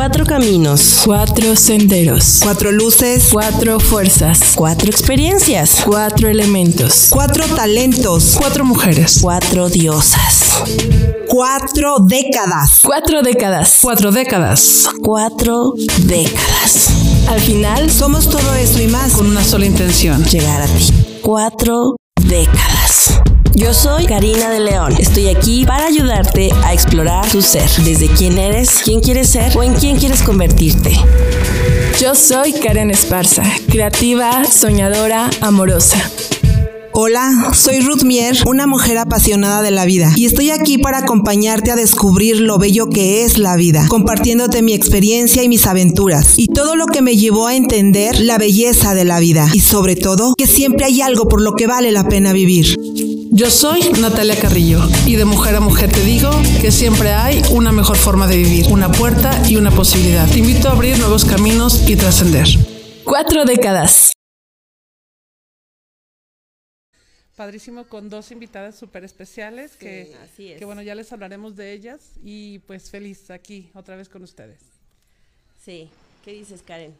Cuatro caminos. Cuatro senderos. Cuatro luces. Cuatro fuerzas. Cuatro experiencias. Cuatro elementos. Cuatro talentos. Cuatro mujeres. Cuatro diosas. Cuatro décadas. Cuatro décadas. Cuatro décadas. Cuatro décadas. Al final, Somos todo eso y más. Con una sola intención. llegar a ti. Cuatro décadas. Yo soy Karina de León. Estoy aquí para ayudarte a explorar tu ser, desde quién eres, quién quieres ser o en quién quieres convertirte. yo soy Karen Esparza, creativa, soñadora, amorosa. Hola, soy Ruth Mier, una mujer apasionada de la vida, y estoy aquí para acompañarte a descubrir lo bello que es la vida, compartiéndote mi experiencia y mis aventuras, y todo lo que me llevó a entender la belleza de la vida, y sobre todo, que siempre hay algo por lo que vale la pena vivir. Yo soy Natalia Carrillo y de mujer a mujer te digo que siempre hay una mejor forma de vivir, una puerta y una posibilidad. Te invito a abrir nuevos caminos y trascender. Cuatro décadas. Padrísimo con dos invitadas súper especiales que, así es. que bueno, ya les hablaremos de ellas y pues feliz aquí otra vez con ustedes. Sí, ¿qué dices Karen?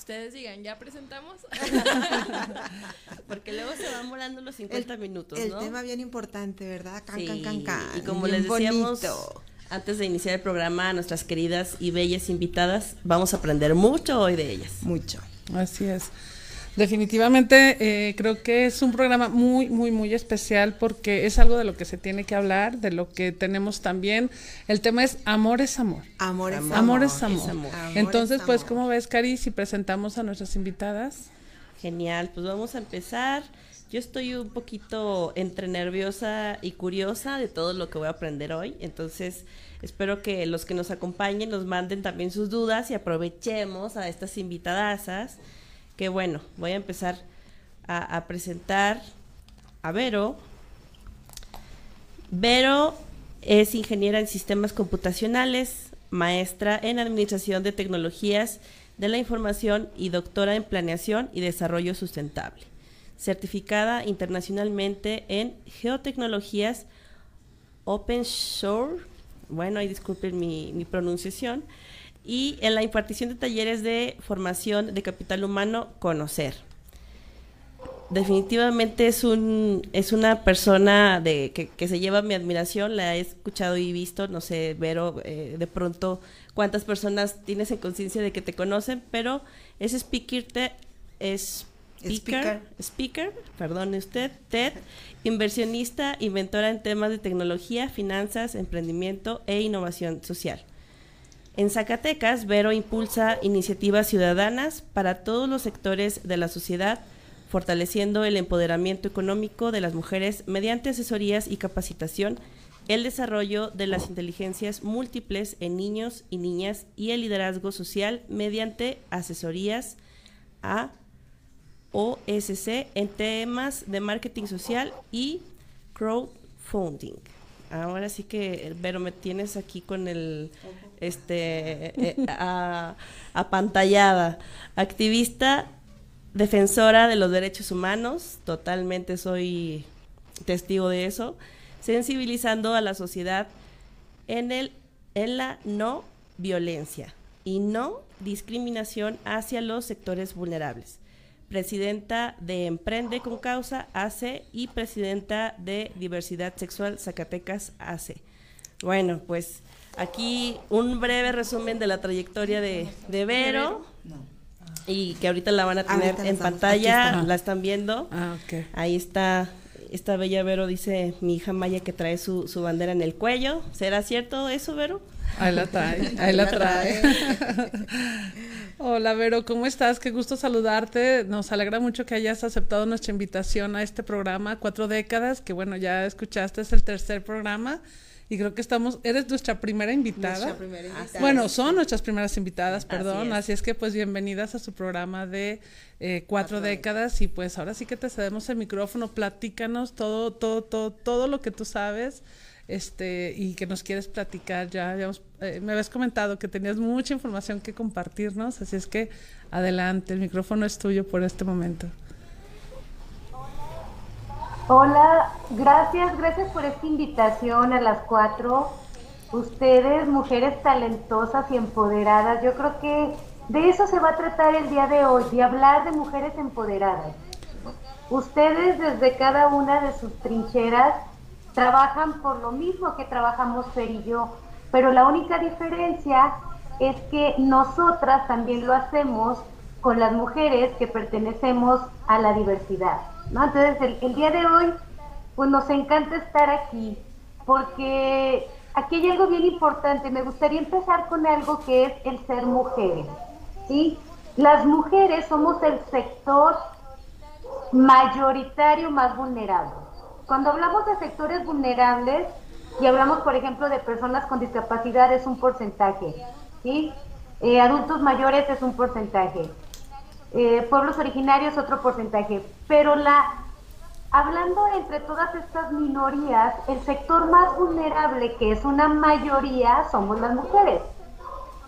Ustedes digan, ¿ya presentamos? Porque luego se van volando los 50 minutos, El ¿no? tema bien importante, ¿verdad? Can, Sí, can, can, can. Y como Bien les decíamos bonito. antes de iniciar el programa a nuestras queridas y bellas invitadas, vamos a aprender mucho hoy de ellas. Mucho. Así es. Definitivamente eh, creo que es un programa muy, muy, muy especial porque es algo de lo que se tiene que hablar, de lo que tenemos también. El tema es amor es amor. Amor es amor. Amor es amor. es amor. Amor Entonces, es pues. ¿cómo ves, Cari, si presentamos a nuestras invitadas? Genial, pues vamos a empezar. Yo estoy un poquito entre nerviosa y curiosa de todo lo que voy a aprender hoy, entonces espero que los que nos acompañen nos manden también sus dudas y aprovechemos a estas invitadasas. Que bueno, voy a empezar a, presentar a Vero. Vero es ingeniera en sistemas computacionales, maestra en administración de tecnologías de la información y doctora en planeación y desarrollo sustentable. Certificada internacionalmente en geotecnologías Open Shore, bueno, ahí disculpen mi pronunciación, y en la impartición de talleres de formación de capital humano, conocer. Definitivamente es un es una persona de que, que se lleva mi admiración la he escuchado y visto no sé Vero eh, de pronto cuántas personas tienes en conciencia de que te conocen pero es speaker te, es speaker, speaker perdone usted TED inversionista inventora en temas de tecnología finanzas emprendimiento e innovación social en Zacatecas, Vero impulsa iniciativas ciudadanas para todos los sectores de la sociedad, fortaleciendo el empoderamiento económico de las mujeres mediante asesorías y capacitación, el desarrollo de las inteligencias múltiples en niños y niñas y el liderazgo social mediante asesorías a OSC en temas de marketing social y crowdfunding. Ahora sí que, Vero, me tienes aquí con el, este, eh, apantallada. Activista, defensora de los derechos humanos, totalmente soy testigo de eso, sensibilizando a la sociedad en, el, en la no violencia y no discriminación hacia los sectores vulnerables. Presidenta de Emprende con Causa AC y presidenta de Diversidad Sexual Zacatecas AC. Bueno, pues aquí un breve resumen de la trayectoria de, de Vero y que ahorita la van a tener en estamos- pantalla, está. la están viendo. Ah, ok. Ahí está, esta bella Vero, dice mi hija Maya que trae su, su bandera en el cuello. ¿Será cierto eso, Vero? Ahí la trae, ahí la trae. Hola Vero, ¿cómo estás? Qué gusto saludarte. Nos alegra mucho que hayas aceptado nuestra invitación a este programa, Cuatro Décadas, que bueno, ya escuchaste, es el tercer programa. Y creo que estamos, eres nuestra primera invitada. Bueno, son nuestras primeras invitadas, perdón. es. Así es, que pues bienvenidas a su programa de eh, cuatro décadas y pues ahora sí que te cedemos el micrófono, platícanos todo, todo, todo, todo lo que tú sabes este y que nos quieres platicar ya habíamos, eh, me habías comentado que tenías mucha información que compartirnos así es que adelante el micrófono es tuyo por este momento Hola, gracias, gracias por esta invitación a las cuatro. ustedes, mujeres talentosas y empoderadas, yo creo que de eso se va a tratar el día de hoy, de hablar de mujeres empoderadas. Ustedes desde cada una de sus trincheras trabajan por lo mismo que trabajamos Fer y yo, pero la única diferencia es que nosotras también lo hacemos con las mujeres que pertenecemos a la diversidad. Entonces, el, el día de hoy, pues nos encanta estar aquí, porque aquí hay algo bien importante. Me gustaría empezar con algo que es el ser mujeres. ¿sí? Las mujeres somos el sector mayoritario más vulnerable. Cuando hablamos de sectores vulnerables y hablamos, por ejemplo, de personas con discapacidad, es un porcentaje. ¿sí? Eh, adultos mayores es un porcentaje. Eh, pueblos originarios otro porcentaje. Pero la hablando entre todas estas minorías, el sector más vulnerable, que es una mayoría, somos las mujeres.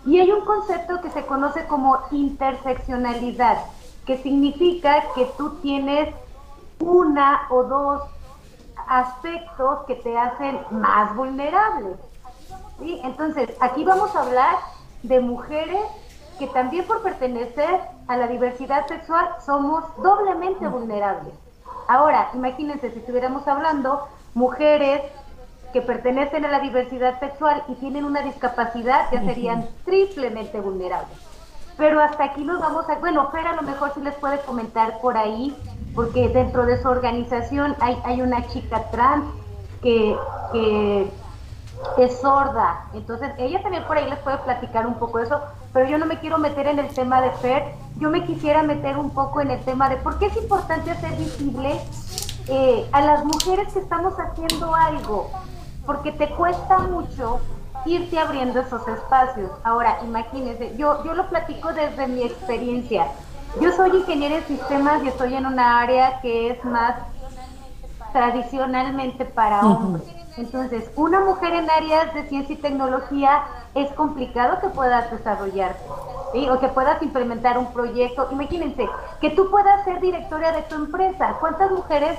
Y hay un concepto que se conoce como interseccionalidad, que significa que tú tienes una o dos aspectos que te hacen más vulnerable. ¿sí? Entonces, aquí vamos a hablar de mujeres que también por pertenecer a la diversidad sexual somos doblemente vulnerables. Ahora, imagínense si estuviéramos hablando mujeres que pertenecen a la diversidad sexual y tienen una discapacidad, ya serían triplemente vulnerables. Pero hasta aquí nos vamos a... Bueno, Fer a lo mejor sí les puede comentar por ahí, porque dentro de su organización hay, hay una chica trans que, que es sorda. Entonces, ella también por ahí les puede platicar un poco de eso, pero yo no me quiero meter en el tema de Fer, yo me quisiera meter un poco en el tema de por qué es importante hacer visible eh, a las mujeres que estamos haciendo algo, porque te cuesta mucho irte abriendo esos espacios. Ahora, imagínense, yo, yo lo platico desde mi experiencia. Yo soy ingeniera de sistemas y estoy en una área que es más tradicionalmente para hombres. Entonces, una mujer en áreas de ciencia y tecnología es complicado que puedas desarrollar ¿sí? o que puedas implementar un proyecto. Imagínense que tú puedas ser directora de tu empresa. ¿Cuántas mujeres,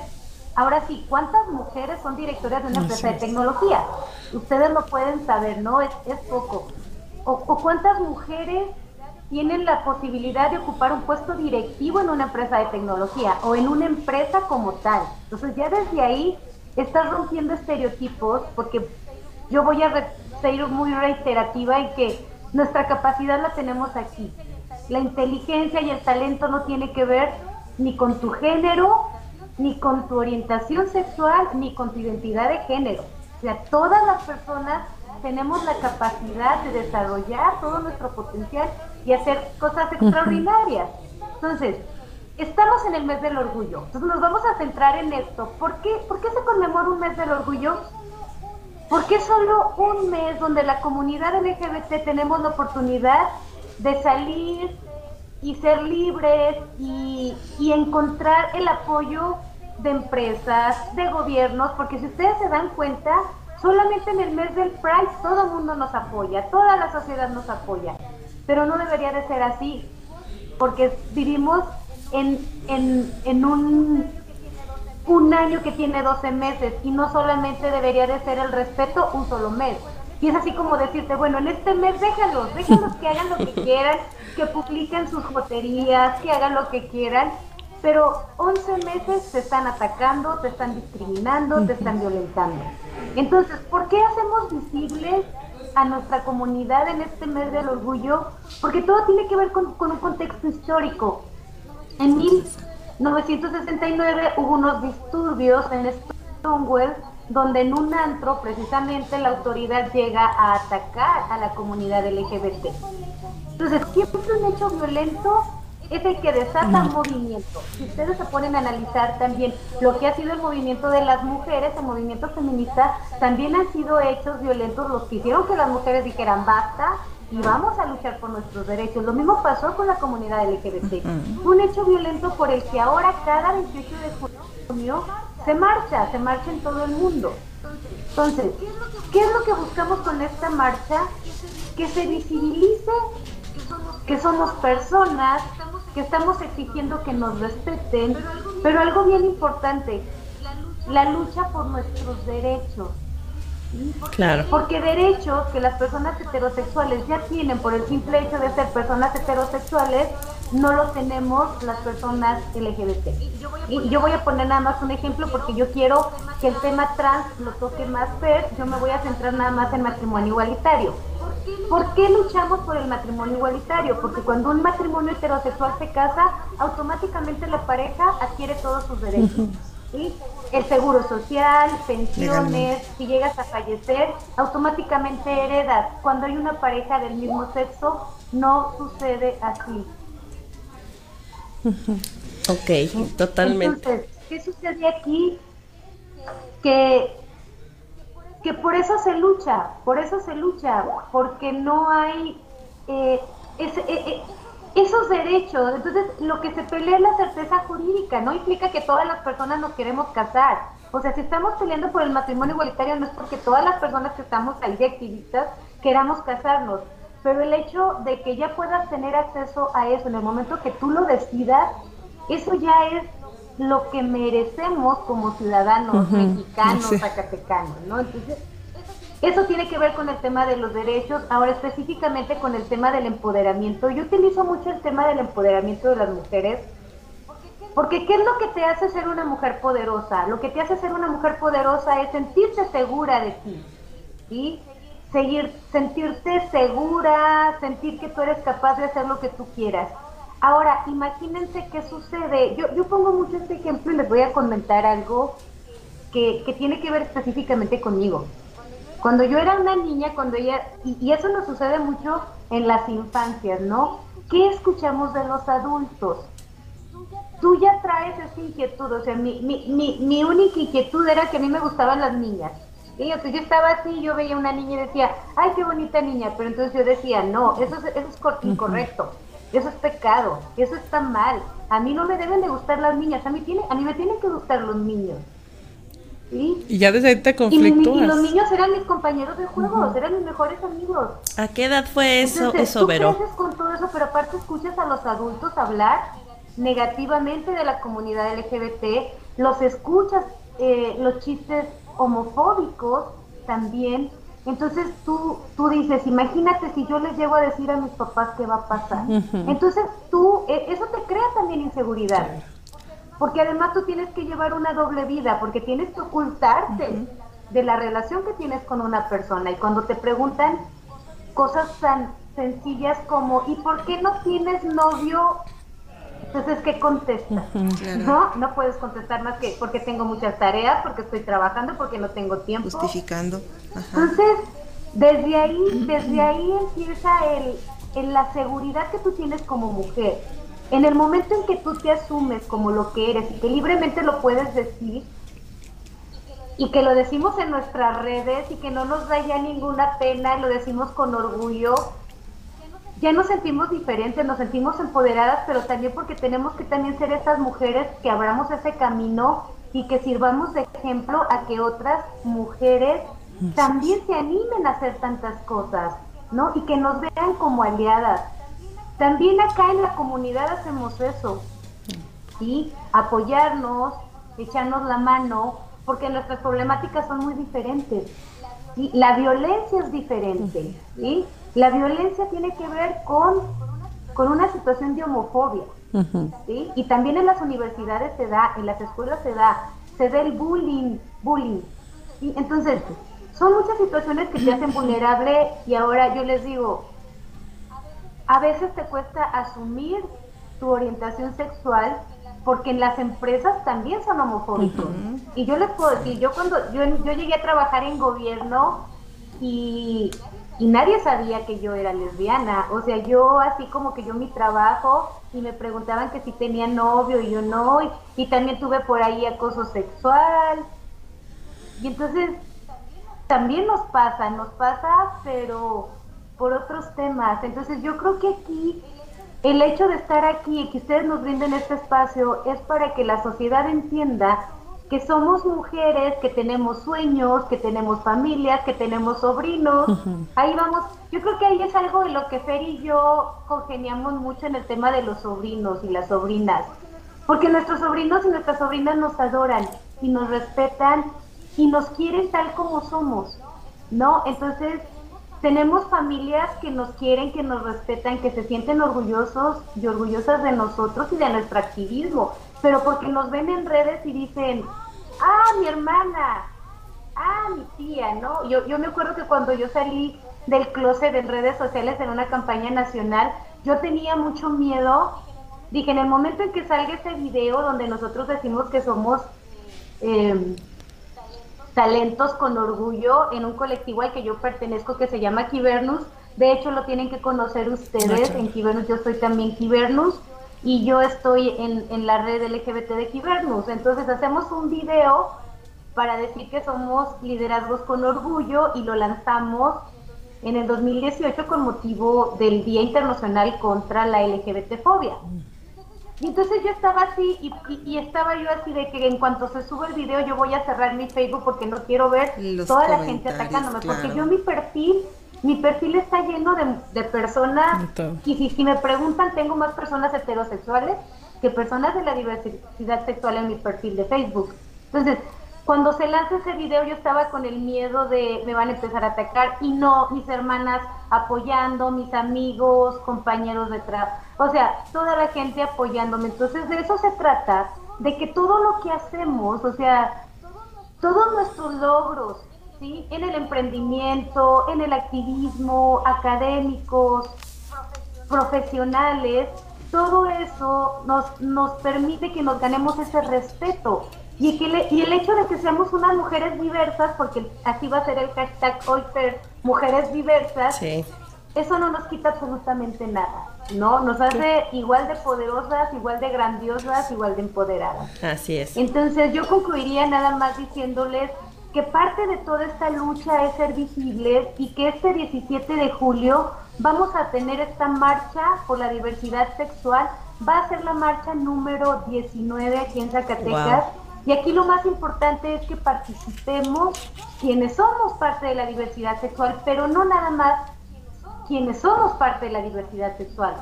ahora sí, cuántas mujeres son directoras de una empresa de tecnología? Ustedes lo pueden saber, ¿no? Es, es poco. O, o cuántas mujeres tienen la posibilidad de ocupar un puesto directivo en una empresa de tecnología o en una empresa como tal. Entonces ya desde ahí estás rompiendo estereotipos porque yo voy a ser muy reiterativa en que nuestra capacidad la tenemos aquí. La inteligencia y el talento no tiene que ver ni con tu género, ni con tu orientación sexual, ni con tu identidad de género. O sea, todas las personas tenemos la capacidad de desarrollar todo nuestro potencial y hacer cosas extraordinarias. Entonces, estamos en el mes del orgullo. Entonces nos vamos a centrar en esto. ¿Por qué, ¿Por qué se conmemora un mes del orgullo? Porque es solo un mes donde la comunidad LGBT tenemos la oportunidad de salir y ser libres y, y encontrar el apoyo de empresas, de gobiernos, porque si ustedes se dan cuenta, solamente en el mes del Pride todo el mundo nos apoya, toda la sociedad nos apoya, pero no debería de ser así, porque vivimos en, en, en un, un año que tiene 12 meses y no solamente debería de ser el respeto un solo mes. Y es así como decirte, bueno, en este mes déjalos, déjalos que hagan lo que quieran, que publiquen sus joterías, que hagan lo que quieran, pero 11 meses te están atacando, te están discriminando, te están violentando. Entonces, ¿por qué hacemos visibles a nuestra comunidad en este mes del orgullo? Porque todo tiene que ver con, con un contexto histórico. En 1969 hubo unos disturbios en Stonewall donde en un antro precisamente la autoridad llega a atacar a la comunidad LGBT. Entonces, siempre un hecho violento es el que desata un movimiento. Si ustedes se ponen a analizar también lo que ha sido el movimiento de las mujeres, el movimiento feminista, también han sido hechos violentos los que hicieron que las mujeres dijeran basta y vamos a luchar por nuestros derechos. Lo mismo pasó con la comunidad LGBT. Un hecho violento por el que ahora cada 28 de junio se marcha, se marcha en todo el mundo. Entonces, ¿qué es lo que buscamos con esta marcha? Que se visibilice que somos personas, que estamos exigiendo que nos respeten, pero algo bien importante, la lucha por nuestros derechos. Claro. Porque derechos que las personas heterosexuales ya tienen por el simple hecho de ser personas heterosexuales, no los tenemos las personas LGBT. Y yo voy a poner nada más un ejemplo porque yo quiero que el tema trans lo toque más Fer, yo me voy a centrar nada más en matrimonio igualitario. ¿Por qué luchamos por el matrimonio igualitario? Porque cuando un matrimonio heterosexual se casa, automáticamente la pareja adquiere todos sus derechos. ¿sí? El seguro social, pensiones, si llegas a fallecer, automáticamente heredas. Cuando hay una pareja del mismo sexo, no sucede así. Ok, totalmente. Entonces, ¿qué sucede aquí? Que, que por eso se lucha, por eso se lucha, porque no hay eh, ese, eh, eh, esos derechos. Entonces, lo que se pelea es la certeza jurídica, no implica que todas las personas nos queremos casar. O sea, si estamos peleando por el matrimonio igualitario, no es porque todas las personas que estamos ahí de activistas queramos casarnos, pero el hecho de que ya puedas tener acceso a eso en el momento que tú lo decidas, eso ya es lo que merecemos como ciudadanos mexicanos, zacatecanos, ¿no? Entonces, eso tiene que ver con el tema de los derechos, ahora específicamente con el tema del empoderamiento. Yo utilizo mucho el tema del empoderamiento de las mujeres, porque ¿qué es lo que te hace ser una mujer poderosa? Lo que te hace ser una mujer poderosa es sentirte segura de ti, ¿sí? Seguir, sentirte segura, sentir que tú eres capaz de hacer lo que tú quieras. Ahora, imagínense qué sucede. Yo, yo pongo mucho este ejemplo y les voy a comentar algo que, que tiene que ver específicamente conmigo. Cuando yo era una niña, cuando ella, y, y, eso nos sucede mucho en las infancias, ¿no? ¿Qué escuchamos de los adultos? Tú ya traes esa inquietud, o sea, mi, mi, mi, mi única inquietud era que a mí me gustaban las niñas. Y yo, yo estaba así, yo veía una niña y decía, ay, qué bonita niña, pero entonces yo decía, no, eso es, eso es incorrecto, eso es pecado, eso está mal. A mí no me deben de gustar las niñas, a mí, tiene, a mí me tienen que gustar los niños. ¿Sí? Y ya desde ahí te conflictúas. Y, y, los niños eran mis compañeros de juegos, uh -huh. eran mis mejores amigos. ¿A qué edad fue eso, Entonces, eso tú Vero? creces con todo eso, pero aparte escuchas a los adultos hablar negativamente de la comunidad LGBT, los escuchas, eh, los chistes homofóbicos también. Entonces tú, tú dices, imagínate si yo les llego a decir a mis papás qué va a pasar. Uh -huh. Entonces tú, eh, eso te crea también inseguridad. Claro. Porque además tú tienes que llevar una doble vida, porque tienes que ocultarte uh -huh. de la relación que tienes con una persona. Y cuando te preguntan cosas tan sencillas como, ¿y por qué no tienes novio? Entonces, ¿qué contestas? Claro. No, no puedes contestar más que porque tengo muchas tareas, porque estoy trabajando, porque no tengo tiempo. Justificando. Ajá. Entonces, desde ahí, desde ahí empieza el, el, la seguridad que tú tienes como mujer. En el momento en que tú te asumes como lo que eres y que libremente lo puedes decir, y que lo decimos en nuestras redes y que no nos da ya ninguna pena, y lo decimos con orgullo, ya nos sentimos diferentes, nos sentimos empoderadas, pero también porque tenemos que también ser esas mujeres que abramos ese camino y que sirvamos de ejemplo a que otras mujeres también se animen a hacer tantas cosas, ¿no? Y que nos vean como aliadas. También acá en la comunidad hacemos eso, ¿sí? Apoyarnos, echarnos la mano, porque nuestras problemáticas son muy diferentes. ¿sí? La violencia es diferente, ¿sí? La violencia tiene que ver con, con una situación de homofobia, uh -huh. ¿sí? Y también en las universidades se da, en las escuelas se da, se da el bullying, bullying, ¿sí? Entonces, son muchas situaciones que te hacen vulnerable y ahora yo les digo, a veces te cuesta asumir tu orientación sexual porque en las empresas también son homofóbicos. Uh -huh. Y yo les puedo decir, yo cuando yo, yo llegué a trabajar en gobierno y, y nadie sabía que yo era lesbiana. O sea, yo así como que yo mi trabajo y me preguntaban que si tenía novio y yo no. Y, y también tuve por ahí acoso sexual. Y entonces también nos pasa, nos pasa, pero por otros temas. Entonces yo creo que aquí el hecho de estar aquí y que ustedes nos brinden este espacio es para que la sociedad entienda que somos mujeres, que tenemos sueños, que tenemos familias, que tenemos sobrinos. Uh -huh. Ahí vamos. Yo creo que ahí es algo de lo que Fer y yo congeniamos mucho en el tema de los sobrinos y las sobrinas. Porque nuestros sobrinos y nuestras sobrinas nos adoran y nos respetan y nos quieren tal como somos. ¿no? Entonces, tenemos familias que nos quieren, que nos respetan, que se sienten orgullosos y orgullosas de nosotros y de nuestro activismo, pero porque nos ven en redes y dicen, ah, mi hermana, ah, mi tía, ¿no? Yo, yo me acuerdo que cuando yo salí del closet en redes sociales en una campaña nacional, yo tenía mucho miedo. Dije, en el momento en que salga ese video donde nosotros decimos que somos eh, talentos con orgullo en un colectivo al que yo pertenezco que se llama Kibernus, de hecho lo tienen que conocer ustedes, en Kibernus yo soy también Kibernus y yo estoy en, en la red LGBT de Kibernus. Entonces hacemos un video para decir que somos liderazgos con orgullo y lo lanzamos en el 2018 con motivo del Día Internacional contra la LGBT-fobia. Y entonces yo estaba así y, estaba yo así de que en cuanto se sube el video yo voy a cerrar mi Facebook porque no quiero ver toda la gente atacándome, porque yo mi perfil, mi perfil está lleno de, de personas y si, si me preguntan tengo más personas heterosexuales que personas de la diversidad sexual en mi perfil de Facebook. Entonces, cuando se lanza ese video yo estaba con el miedo de me van a empezar a atacar y no, mis hermanas apoyando, mis amigos, compañeros de trabajo, o sea, toda la gente apoyándome. Entonces de eso se trata, de que todo lo que hacemos, o sea, todos nuestros logros, ¿sí? En el emprendimiento, en el activismo, académicos, profesionales, todo eso nos, nos permite que nos ganemos ese respeto y, que y el hecho de que seamos unas mujeres diversas, porque así va a ser el hashtag hoy ser mujeres diversas, eso no nos quita absolutamente nada, ¿no? Nos hace igual de poderosas, igual de grandiosas, igual de empoderadas. Así es. Entonces yo concluiría nada más diciéndoles que parte de toda esta lucha es ser visibles y que este 17 de julio vamos a tener esta marcha por la diversidad sexual. Va a ser la marcha número 19 aquí en Zacatecas. Y aquí lo más importante es que participemos quienes somos parte de la diversidad sexual, pero no nada más quienes somos parte de la diversidad sexual.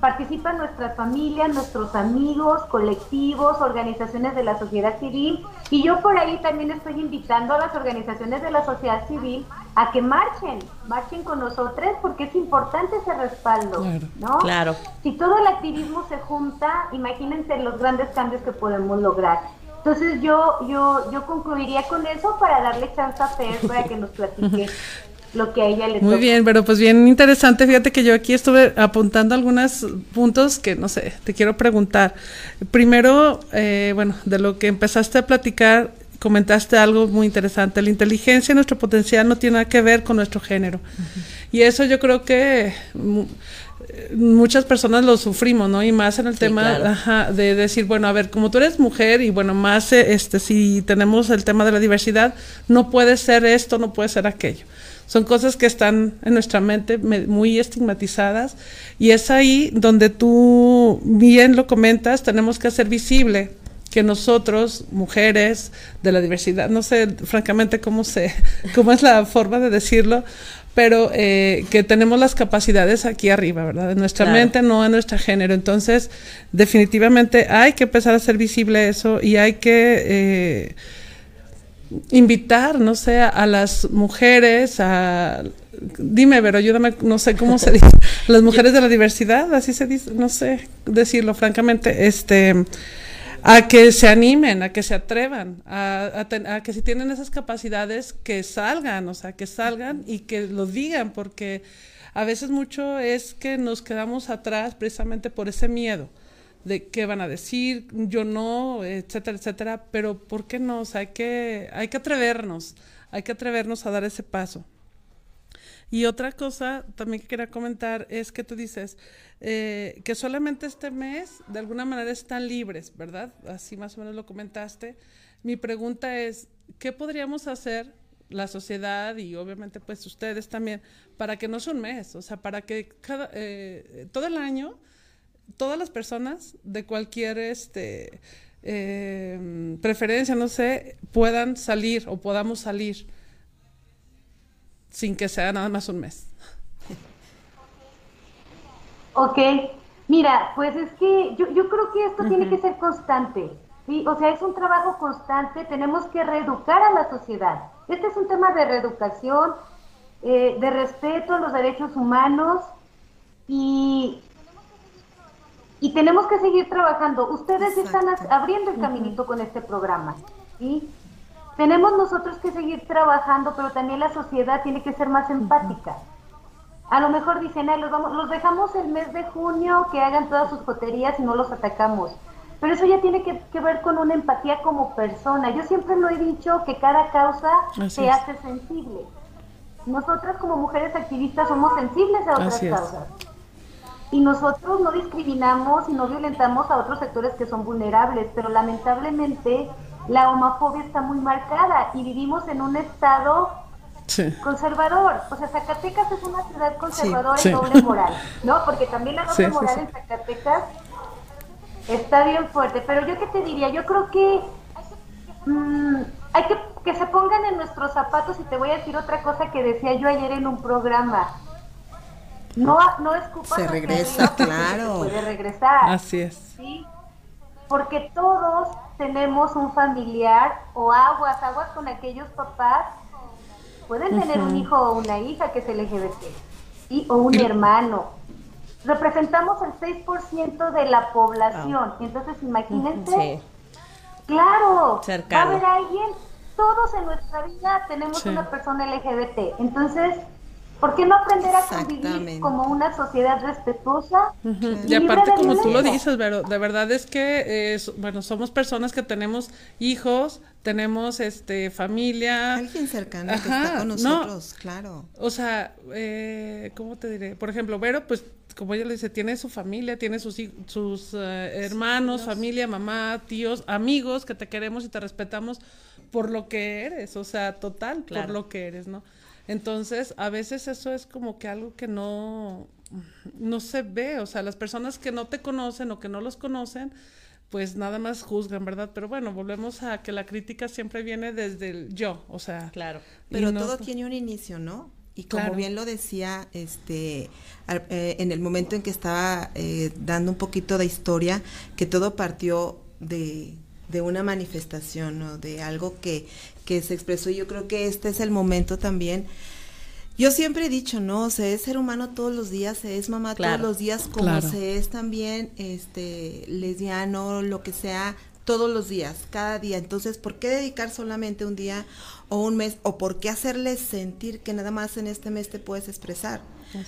Participan nuestras familias, nuestros amigos, colectivos, organizaciones de la sociedad civil y yo por ahí también estoy invitando a las organizaciones de la sociedad civil a que marchen, marchen con nosotros porque es importante ese respaldo, ¿no? Claro. Si todo el activismo se junta, imagínense los grandes cambios que podemos lograr. Entonces yo, yo, yo concluiría con eso para darle chance a Fer para que nos platique lo que a ella le Muy bien, pero pues bien interesante. Fíjate que yo aquí estuve apuntando algunos puntos que, no sé, te quiero preguntar. Primero, eh, bueno, de lo que empezaste a platicar, comentaste algo muy interesante. La inteligencia y nuestro potencial no tiene nada que ver con nuestro género. Y eso yo creo que muchas personas lo sufrimos, ¿no? Y más en el tema de decir, bueno, a ver, como tú eres mujer y bueno, más eh, este si tenemos el tema de la diversidad, no puede ser esto, no puede ser aquello. Son cosas que están en nuestra mente muy estigmatizadas y es ahí donde tú bien lo comentas, tenemos que hacer visible que nosotros, mujeres de la diversidad, no sé francamente cómo, se, cómo es la forma de decirlo, pero eh, que tenemos las capacidades aquí arriba, ¿verdad? En nuestra mente, no en nuestro género. Entonces, definitivamente hay que empezar a hacer visible eso y hay que eh, invitar, no sé, a las mujeres, a... Dime, pero ayúdame, no sé cómo se dice, las mujeres de la diversidad, así se dice, no sé decirlo francamente, este a que se animen, a que se atrevan, a, que si tienen esas capacidades, que salgan, o sea, que salgan y que lo digan, porque a veces mucho es que nos quedamos atrás precisamente por ese miedo de qué van a decir, yo no, etcétera, etcétera, pero ¿por qué no? O sea, hay que, hay que atrevernos, hay que atrevernos a dar ese paso. Y otra cosa también que quería comentar es que tú dices eh, que solamente este mes de alguna manera están libres, ¿verdad? Así más o menos lo comentaste. Mi pregunta es, ¿qué podríamos hacer la sociedad y obviamente pues ustedes también para que no sea un mes, o sea, para que cada, eh, todo el año todas las personas de cualquier este, eh, preferencia, no sé, puedan salir o podamos salir sin que sea nada más un mes. Ok, mira, pues es que yo, yo creo que esto tiene que ser constante, ¿sí? O sea, es un trabajo constante, tenemos que reeducar a la sociedad. Este es un tema de reeducación, eh, de respeto a los derechos humanos y, y tenemos que seguir trabajando. Ustedes están abriendo el caminito con este programa, ¿sí? Tenemos nosotros que seguir trabajando, pero también la sociedad tiene que ser más empática. A lo mejor dicen, Ay, los, vamos, los dejamos el mes de junio que hagan todas sus joterías y no los atacamos. Pero eso ya tiene que, ver con una empatía como persona. Yo siempre lo he dicho que cada causa se hace sensible. Nosotras como mujeres activistas somos sensibles a otras causas. Y nosotros no discriminamos y no violentamos a otros sectores que son vulnerables, pero lamentablemente la homofobia está muy marcada y vivimos en un estado conservador. O sea, Zacatecas es una ciudad conservadora y doble moral, ¿no? Porque también la doble moral en Zacatecas Está bien fuerte, pero yo qué te diría, yo creo que mm, hay que que se pongan en nuestros zapatos y te voy a decir otra cosa que decía yo ayer en un programa. No, no escupas. Se regresa, claro. puede regresar. Así es. ¿sí? Porque todos tenemos un familiar o aguas, aguas con aquellos papás. Pueden tener un hijo o una hija que es LGBT, ¿sí? o un hermano representamos el 6% de la población. Entonces, imagínense. Claro, va a haber alguien, todos en nuestra vida tenemos una persona LGBT. Entonces, ¿por qué no aprender a convivir como una sociedad respetuosa? Y, aparte, como tú lo dices, pero de verdad es que, eh, bueno, somos personas que tenemos hijos, tenemos este familia. Alguien cercano que está con nosotros, claro. O sea, eh, ¿cómo te diré? Por ejemplo, Vero, pues como ella le dice, tiene su familia, tiene sus, sus eh, hermanos, familia, mamá, tíos, amigos que te queremos y te respetamos por lo que eres, o sea, total, por lo que eres, ¿no? Entonces, a veces eso es como que algo que no, no se ve, o sea, las personas que no te conocen o que no los conocen, pues nada más juzgan, ¿verdad? Pero bueno, volvemos a que la crítica siempre viene desde el yo, o sea. Claro. Pero todo tiene un inicio, ¿no? Y como bien lo decía, este, eh, en el momento en que estaba eh, dando un poquito de historia, que todo partió de, una manifestación, o de algo que, que se expresó. Y yo creo que este es el momento también. Yo siempre he dicho, no, se es ser humano todos los días, se es mamá todos los días, como se es también este lesbiano, lo que sea, todos los días, cada día. Entonces, ¿por qué dedicar solamente un día o un mes o por qué hacerles sentir que nada más en este mes te puedes expresar.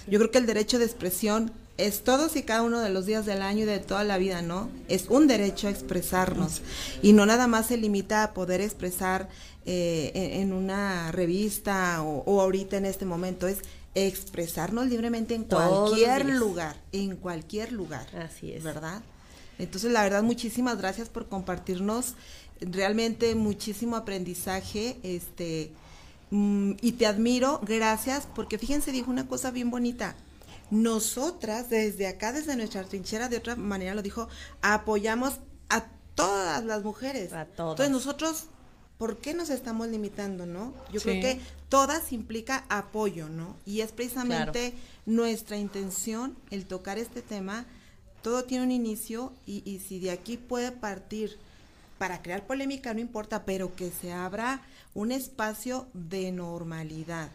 Yo creo que el derecho de expresión es todos y cada uno de los días del año y de toda la vida, ¿no? Es un derecho a expresarnos y no nada más se limita a poder expresar eh, en, una revista o, ahorita en este momento, es expresarnos libremente en cualquier lugar, en cualquier lugar. Así es. ¿Verdad? Entonces, la verdad, muchísimas gracias por compartirnos realmente muchísimo aprendizaje, este, mm, y te admiro, gracias, porque fíjense, dijo una cosa bien bonita. Nosotras, desde acá, desde nuestra trinchera, de otra manera lo dijo, apoyamos a todas las mujeres. A todas. Entonces nosotros, ¿por qué nos estamos limitando, no? Yo creo que todas implica apoyo, ¿no? Y es precisamente nuestra intención el tocar este tema. Todo tiene un inicio y, y si de aquí puede partir para crear polémica no importa, pero que se abra un espacio de normalidad.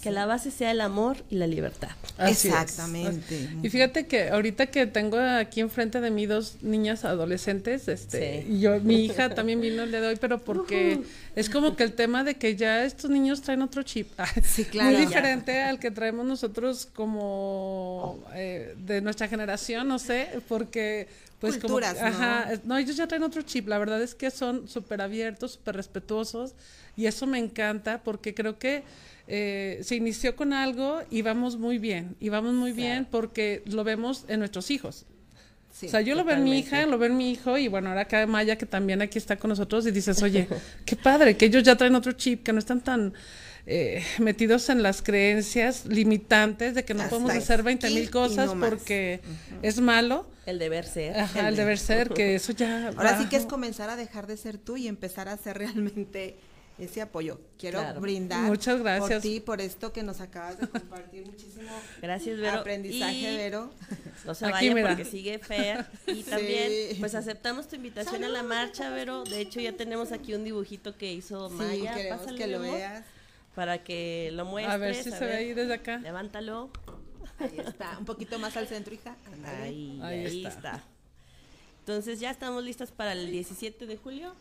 Que la base sea el amor y la libertad. Exactamente. Y fíjate que ahorita que tengo aquí enfrente de mí dos niñas adolescentes, este, y yo, mi hija también vino el día de hoy, pero porque es como que el tema de que ya estos niños traen otro chip. Sí, claro. Muy diferente al que traemos nosotros como eh, de nuestra generación, no sé, porque pues Culturas, como, ajá, no, ellos ya traen otro chip, la verdad es que son súper abiertos, súper respetuosos y eso me encanta porque creo que eh, se inició con algo y vamos muy bien, y vamos muy bien porque lo vemos en nuestros hijos. o sea, yo lo veo en mi hija, lo veo en mi hijo y bueno, ahora acá Maya que también aquí está con nosotros y dices, oye, qué padre, que ellos ya traen otro chip, que no están tan eh, metidos en las creencias limitantes de que no podemos hacer 20 mil cosas porque es malo. El deber ser. Ajá, el, deber ser, que eso ya... Ahora sí que es comenzar a dejar de ser tú y empezar a ser realmente ese apoyo. Quiero Claro. brindar Muchas por ti, por esto que nos acabas de compartir. Muchísimo Gracias, Vero. aprendizaje, Y Vero. No se Aquí, vayan mira. porque sigue Fer. Y también, Sí. pues aceptamos tu invitación a la marcha, Vero. De hecho, ya tenemos aquí un dibujito que hizo Sí, Maya. queremos Pásale, que lo veas. Para que lo muestres. A ver si se ve ahí desde acá. Levántalo. Ahí está, un poquito más al centro, hija. Ahí, Ahí ahí, está. está. Entonces ya estamos listas para el 17 de julio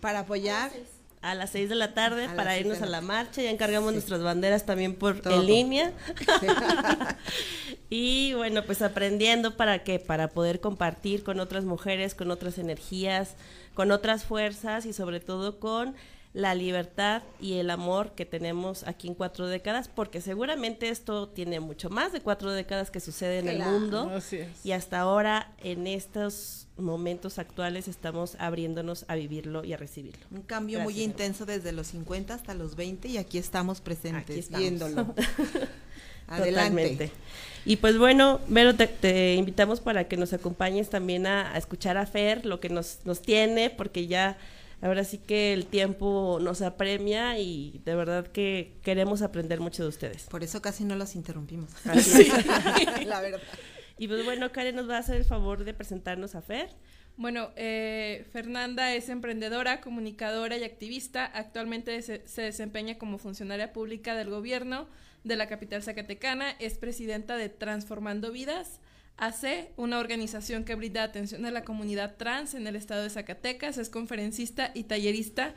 Para apoyar. A las 6 de la tarde A para irnos a la marcha. Ya encargamos nuestras banderas también por Todo. en línea. y bueno, pues aprendiendo para que para poder compartir con otras mujeres, con otras energías, con otras fuerzas y sobre todo con la libertad y el amor que tenemos aquí en cuatro décadas, porque seguramente esto tiene mucho más de cuatro décadas que sucede en Claro. el mundo. Así es. Y hasta ahora, en estos momentos actuales, estamos abriéndonos a vivirlo y a recibirlo. Un cambio muy intenso desde los 50 hasta los 20 y aquí estamos presentes, Aquí estamos. viéndolo. Adelante. Totalmente. Y pues bueno, Vero, te, te invitamos para que nos acompañes también a, a escuchar a Fer, lo que nos, nos tiene, porque ya ahora sí que el tiempo nos apremia y de verdad que queremos aprender mucho de ustedes. Por eso casi no los interrumpimos. Así es. La verdad. Y pues bueno, Karen nos va a hacer el favor de presentarnos a Fer. Bueno, eh, Fernanda es emprendedora, comunicadora y activista. Actualmente se, se desempeña como funcionaria pública del gobierno de la capital zacatecana. Es presidenta de Transformando Vidas AC, una organización que brinda atención a la comunidad trans en el estado de Zacatecas. Es conferencista y tallerista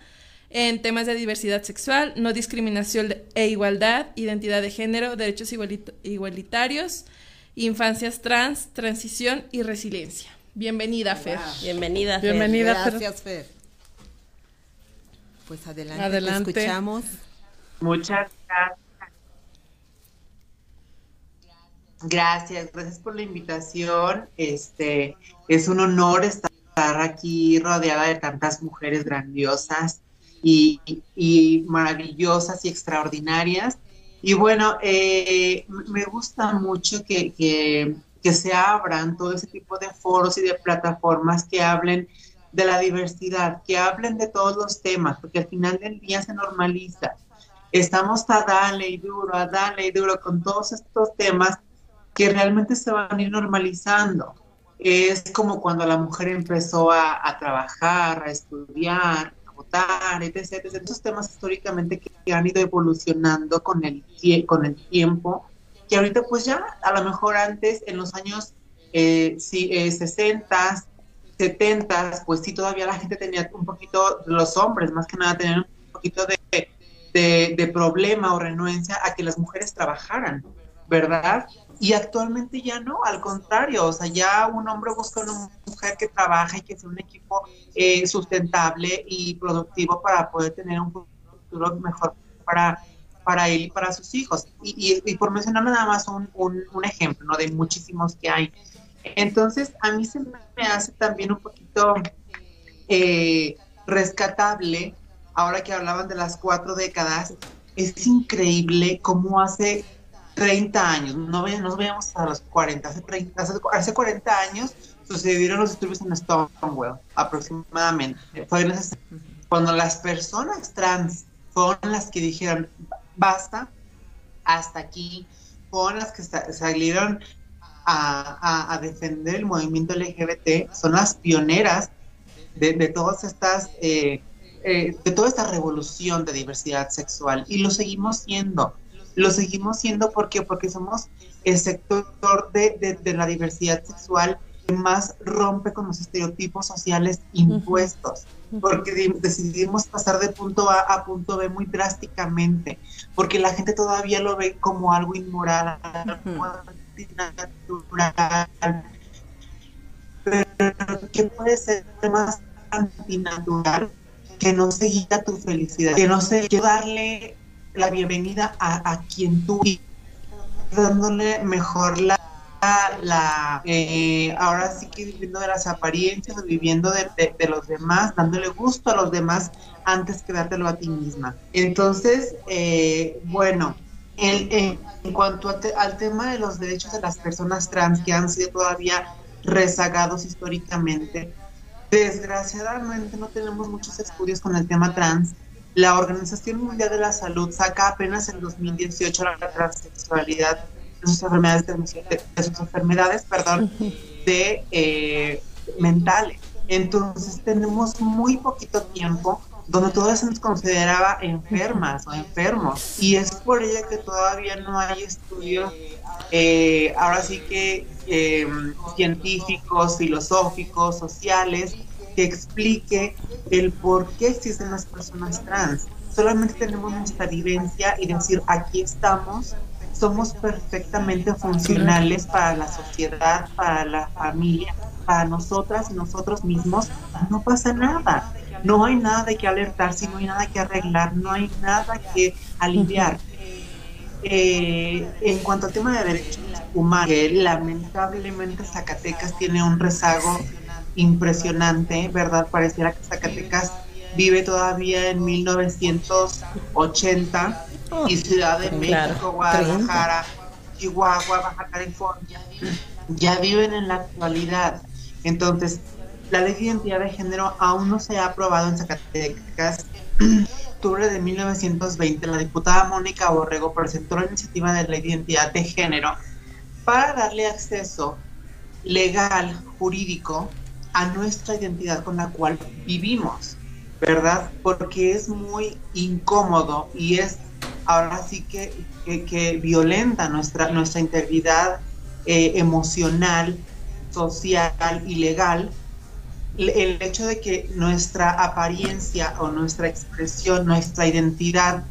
en temas de diversidad sexual, no discriminación e igualdad, identidad de género, derechos igualit- igualitarios, infancias trans, transición y resiliencia. Bienvenida, Fer. Bienvenida, Fer. Bienvenida. Gracias, Fer. Pues adelante, te Adelante. escuchamos. Muchas gracias. Gracias, gracias por la invitación. Este es un honor estar aquí rodeada de tantas mujeres grandiosas y, y maravillosas y extraordinarias. Y bueno, eh, me gusta mucho que, que, que se abran todo ese tipo de foros y de plataformas que hablen de la diversidad, que hablen de todos los temas, porque al final del día se normaliza estamos a darle y duro, a darle y duro con todos estos temas que realmente se van a ir normalizando. Es como cuando la mujer empezó a, a trabajar, a estudiar, a votar, etc, etc. Esos temas históricamente que, han ido evolucionando con el, con el tiempo, que ahorita pues ya a lo mejor antes, en los años eh, sí, eh, 60, 70, pues sí todavía la gente tenía un poquito, los hombres más que nada tenían un poquito de, de, de problema o renuencia a que las mujeres trabajaran, ¿verdad? Y actualmente ya no, al contrario, o sea, ya un hombre busca una mujer que trabaja y que sea un equipo eh, sustentable y productivo para poder tener un futuro mejor para, para él y para sus hijos. Y, por mencionar nada más un, un, un ejemplo, ¿no? De muchísimos que hay. Entonces, a mí se me hace también un poquito eh, rescatable, ahora que hablaban de las cuatro décadas, es increíble cómo hace 30 años, no, ve- no veamos a los 40, hace, 30, hace, hace 40 años sucedieron los disturbios en Stonewall, aproximadamente. Fue cuando las personas trans fueron las que dijeron, basta, hasta aquí, fueron las que sa- salieron a, a- a defender el movimiento LGBT, son las pioneras de, de todas estas, eh, eh, de toda esta revolución de diversidad sexual y lo seguimos siendo. Lo seguimos siendo porque porque somos el sector de, de- de la diversidad sexual que más rompe con los estereotipos sociales impuestos, porque di- decidimos pasar de punto A a punto B muy drásticamente, porque la gente todavía lo ve como algo inmoral, algo antinatural, pero ¿qué puede ser más antinatural que no se guía tu felicidad? Que no se que darle la bienvenida a, a quien tú dándole mejor la la eh, ahora sí que viviendo de las apariencias viviendo de, de- los demás dándole gusto a los demás antes que dártelo a ti misma. Entonces eh, bueno el- en, en cuanto a te- al tema de los derechos de las personas trans que han sido todavía rezagados históricamente desgraciadamente no tenemos muchos estudios con el tema trans La Organización Mundial de la Salud saca apenas en 2018 la transexualidad de sus enfermedades, de, sus enfermedades perdón, de eh, mentales. Entonces tenemos muy poquito tiempo donde todavía se nos consideraba enfermas o enfermos. Y es por ello que todavía no hay estudios, eh, ahora sí que em, científicos, filosóficos, sociales, que explique el por qué existen las personas trans. Solamente tenemos nuestra vivencia y decir, aquí estamos, somos perfectamente funcionales para la sociedad, para la familia, para nosotras y nosotros mismos, no pasa nada. No hay nada de que alertar, si no hay nada que arreglar, no hay nada que aliviar. Eh, en cuanto al tema de derechos humanos, lamentablemente Zacatecas tiene un rezago impresionante, ¿verdad? Pareciera que Zacatecas vive todavía en 1980 y Ciudad de México, Guadalajara, Chihuahua, Baja California, ya viven en la actualidad. Entonces, la ley de identidad de género aún no se ha aprobado en Zacatecas. octubre de 1920, la diputada Mónica Borrego presentó la iniciativa de ley de identidad de género para darle acceso legal, jurídico, a nuestra identidad con la cual vivimos, ¿verdad? Porque es muy incómodo y es ahora sí que, que, violenta nuestra, nuestra integridad eh, emocional, social y legal el hecho de que nuestra apariencia o nuestra expresión, nuestra identidad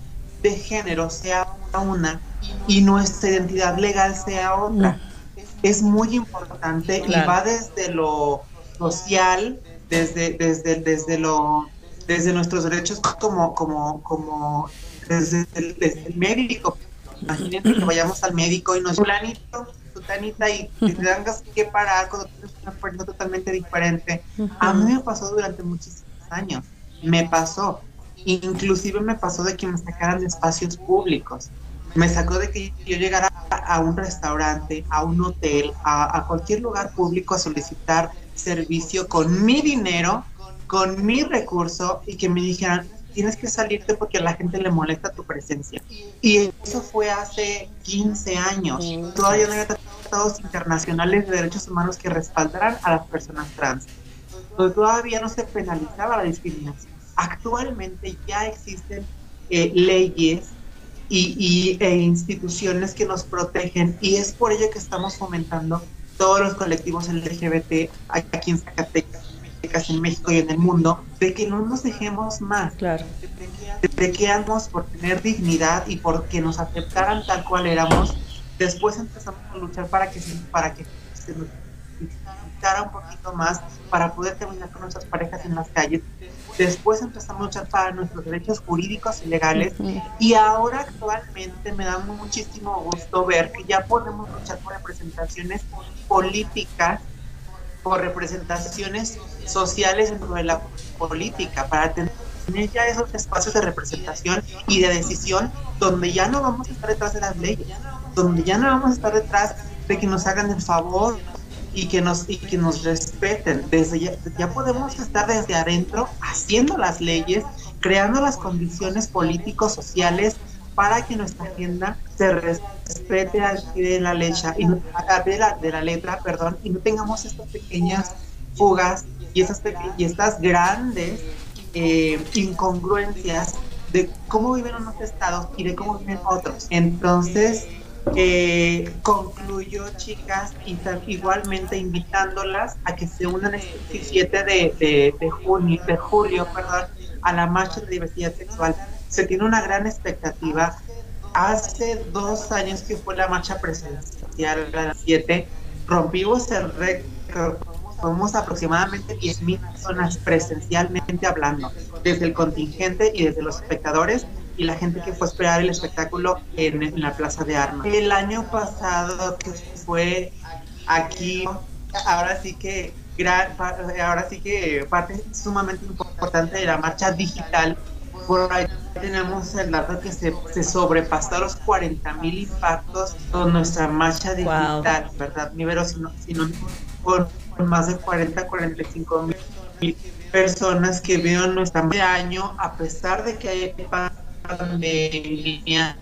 de género sea una y nuestra identidad legal sea otra. Mm. Es muy importante y va desde lo social, desde, desde, desde lo desde nuestros derechos como, como, como desde el, médico. Imagínense que vayamos al médico y nos planito Tanita, y te tengas que parar cuando tienes una persona totalmente diferente. A mí me pasó durante muchísimos años, me pasó. Inclusive me pasó de que me sacaran de espacios públicos. Me sacó de que yo llegara a un restaurante, a un hotel, a, a cualquier lugar público a solicitar servicio con mi dinero, con mi recurso y que me dijeran, tienes que salirte porque a la gente le molesta tu presencia. Y eso fue hace 15 años. Todavía no había tratados internacionales de derechos humanos que respaldaran a las personas trans. Entonces, todavía no se penalizaba la discriminación. Actualmente ya existen eh, leyes y, e instituciones que nos protegen y es por ello que estamos fomentando todos los colectivos LGBT aquí en Zacatecas en México y en el mundo, de que no nos dejemos más, claro. de, que andamos por tener dignidad y porque nos aceptaran tal cual éramos. Después empezamos a luchar para que, para que se nos un poquito más, para poder terminar con nuestras parejas en las calles. Después empezamos a luchar para nuestros derechos jurídicos y legales. Y ahora actualmente me da muchísimo gusto ver que ya podemos luchar por representaciones políticas por representaciones sociales dentro de la política, para tener ya esos espacios de representación y de decisión donde ya no vamos a estar detrás de las leyes, donde ya no vamos a estar detrás de que nos hagan el favor y que nos y que nos respeten. Desde ya, ya podemos estar desde adentro haciendo las leyes, creando las condiciones políticos sociales para que nuestra agenda se respete al pie de la letra y no, de la, de la letra, perdón, y no tengamos estas pequeñas fugas y estas y estas grandes eh, incongruencias de cómo viven unos estados y de cómo viven otros. Entonces, eh, concluyo, chicas, igualmente invitándolas a que se unan este 17 de, de, de, junio, de julio perdón, a la marcha de diversidad sexual se tiene una gran expectativa. Hace dos años que fue la marcha presencial a las 7, rompimos el récord. Somos aproximadamente 10.000 personas presencialmente hablando, desde el contingente y desde los espectadores y la gente que fue a esperar el espectáculo en, la Plaza de Armas. El año pasado que fue aquí, ahora sí que ahora sí que parte sumamente importante de la marcha digital por ahí tenemos el dato que se, se sobrepasó los 40 mil impactos con nuestra marcha digital, ¿verdad? Ni sino, sino con, más de 40, 45 mil personas que veo nuestra año, a pesar de que hay pandemia,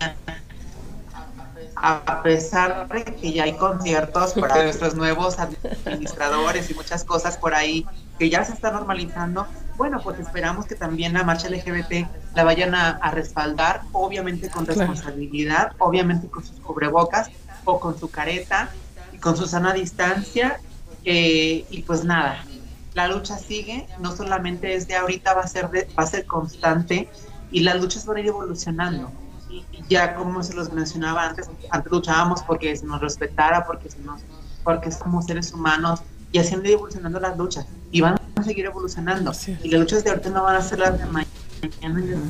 a pesar de que ya hay conciertos para nuestros nuevos administradores y muchas cosas por ahí que ya se está normalizando, bueno, pues esperamos que también la marcha LGBT la vayan a, respaldar, obviamente con responsabilidad, obviamente con sus cubrebocas o con su careta y con su sana distancia. Eh, y pues nada, la lucha sigue, no solamente es de ahorita, va a ser, va a ser constante y las luchas van a ir evolucionando. Y ya como se los mencionaba antes, antes luchábamos porque se nos respetara, porque, se nos, porque somos seres humanos y haciendo y evolucionando las luchas y van a seguir evolucionando. Y las luchas de ahorita no van a ser las de mañana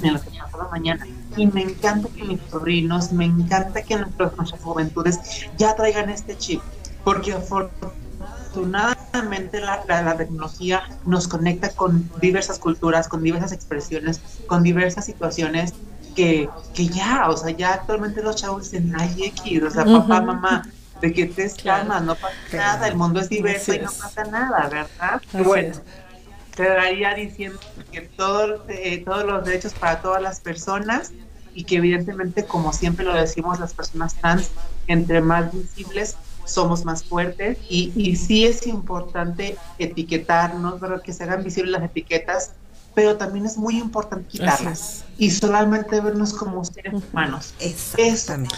ni las que pasado mañana. Y me encanta que mis sobrinos, me encanta que nuestros, nuestras juventudes ya traigan este chip, porque afortunadamente la, la, tecnología nos conecta con diversas culturas, con diversas expresiones, con diversas situaciones que, que ya, o sea, ya actualmente los chavos dicen, ay, X, o sea, papá, mamá, de que te escamas, no pasa nada, el mundo es diverso y no pasa nada, ¿verdad? bueno, te daría diciendo que todo, eh, todos los derechos para todas las personas y que evidentemente, como siempre lo decimos, las personas trans, entre más visibles, somos más fuertes y, y sí es importante etiquetarnos, ¿verdad? Que se hagan visibles las etiquetas, pero también es muy importante quitarlas y solamente vernos como seres humanos. Exactamente.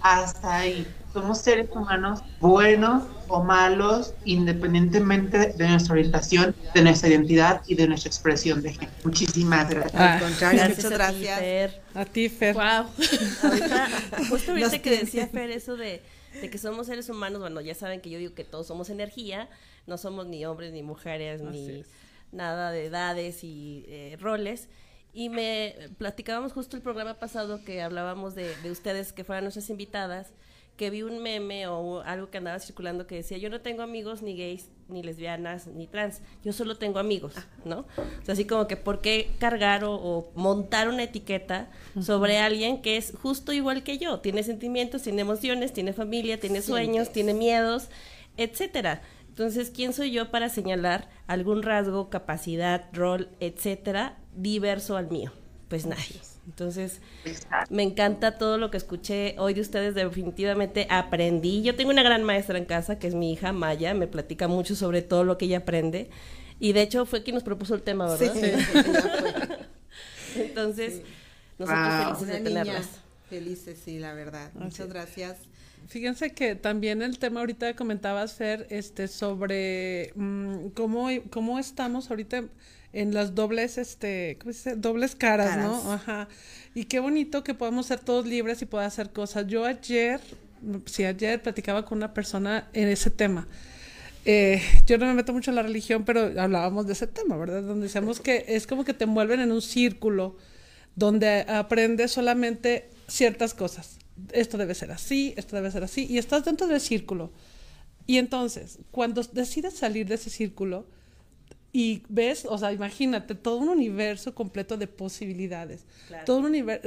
hasta ahí somos seres humanos buenos o malos, independientemente de nuestra orientación, de nuestra identidad y de nuestra expresión de género. Muchísimas gracias. Ah, muchas gracias. A ti, Fer. Wow. justo ahorita que decía Fer eso de, de, que somos seres humanos, bueno, ya saben que yo digo que todos somos energía, no somos ni hombres ni mujeres, ni nada de edades y eh, roles. Y me platicábamos justo el programa pasado que hablábamos de, de ustedes que fueran nuestras invitadas que vi un meme o algo que andaba circulando que decía, yo no tengo amigos ni gays, ni lesbianas, ni trans, yo solo tengo amigos. ¿no? O sea, así como que por qué cargar o, montar una etiqueta sobre alguien que es justo igual que yo, tiene sentimientos, tiene emociones, tiene familia, tiene sueños, tiene miedos, etcétera. Entonces, ¿quién soy yo para señalar algún rasgo, capacidad, rol, etcétera, diverso al mío? Pues nadie. Entonces, me encanta todo lo que escuché hoy de ustedes, definitivamente aprendí. Yo tengo una gran maestra en casa, que es mi hija Maya, me platica mucho sobre todo lo que ella aprende. Y de hecho fue quien nos propuso el tema, ¿verdad? Sí. Entonces, nosotros felices de tenerlas. Felices, sí, la verdad. Muchas gracias. Fíjense que también el tema ahorita comentabas, Fer, este, sobre mm, cómo, cómo estamos ahorita en las dobles, este, ¿cómo se dice? Dobles caras, ¿no? Ajá. Y qué bonito que podamos ser todos libres y poder hacer cosas. Yo ayer, sí, ayer platicaba con una persona en ese tema. Eh, yo no me meto mucho en la religión, pero hablábamos de ese tema, ¿verdad? Donde decíamos que es como que te envuelven en un círculo donde aprendes solamente ciertas cosas. Esto debe ser así, esto debe ser así, y estás dentro del círculo. Y entonces, cuando decides salir de ese círculo, y ves, o sea, imagínate, todo un universo completo de posibilidades, todo un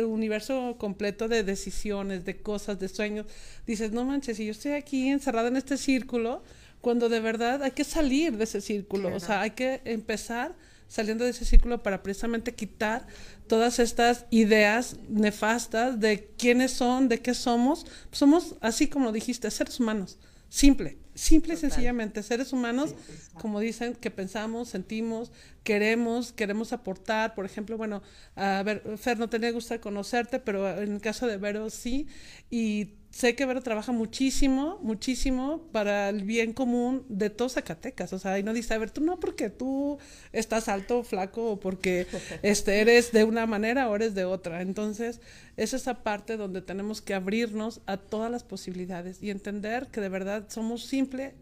universo completo de decisiones, de cosas, de sueños. Dices, no manches, si yo estoy aquí encerrada en este círculo, cuando de verdad hay que salir de ese círculo, o sea, hay que empezar saliendo de ese círculo para precisamente quitar todas estas ideas nefastas de quiénes son, de qué somos. Somos, así como dijiste, seres humanos, simple. Simple y sencillamente, seres humanos, como dicen, que pensamos, sentimos, queremos, queremos aportar. Por ejemplo, bueno, a ver, Fer, no tenía gusto conocerte, pero en el caso de Vero sí. Y sé que Vero trabaja muchísimo, muchísimo para el bien común de todos Zacatecas. O sea, y no dice, a ver, tú no porque tú estás alto, flaco, o porque este, eres de una manera o eres de otra. Entonces, es esa parte donde tenemos que abrirnos a todas las posibilidades y entender que de verdad somos simple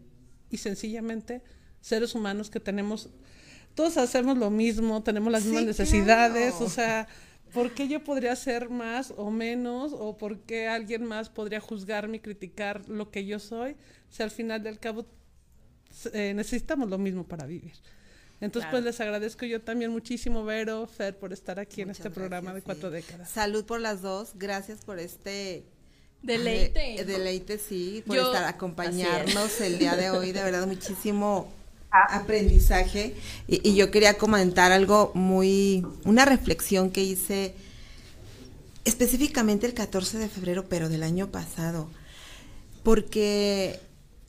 y sencillamente seres humanos que tenemos, todos hacemos lo mismo, tenemos las mismas necesidades, o sea ¿por qué yo podría hacer más o menos? ¿O por qué alguien más podría juzgarme y criticar lo que yo soy? Si al final del cabo eh, necesitamos lo mismo para vivir. Entonces, pues les agradezco yo también muchísimo, Vero, Fer, por estar aquí en este programa de cuatro décadas. Salud por las dos, gracias por este deleite. deleite, sí, por estar acompañarnos el día de hoy, de verdad muchísimo aprendizaje. Y, y yo quería comentar algo muy, una reflexión que hice específicamente el 14 de febrero, pero del año pasado, porque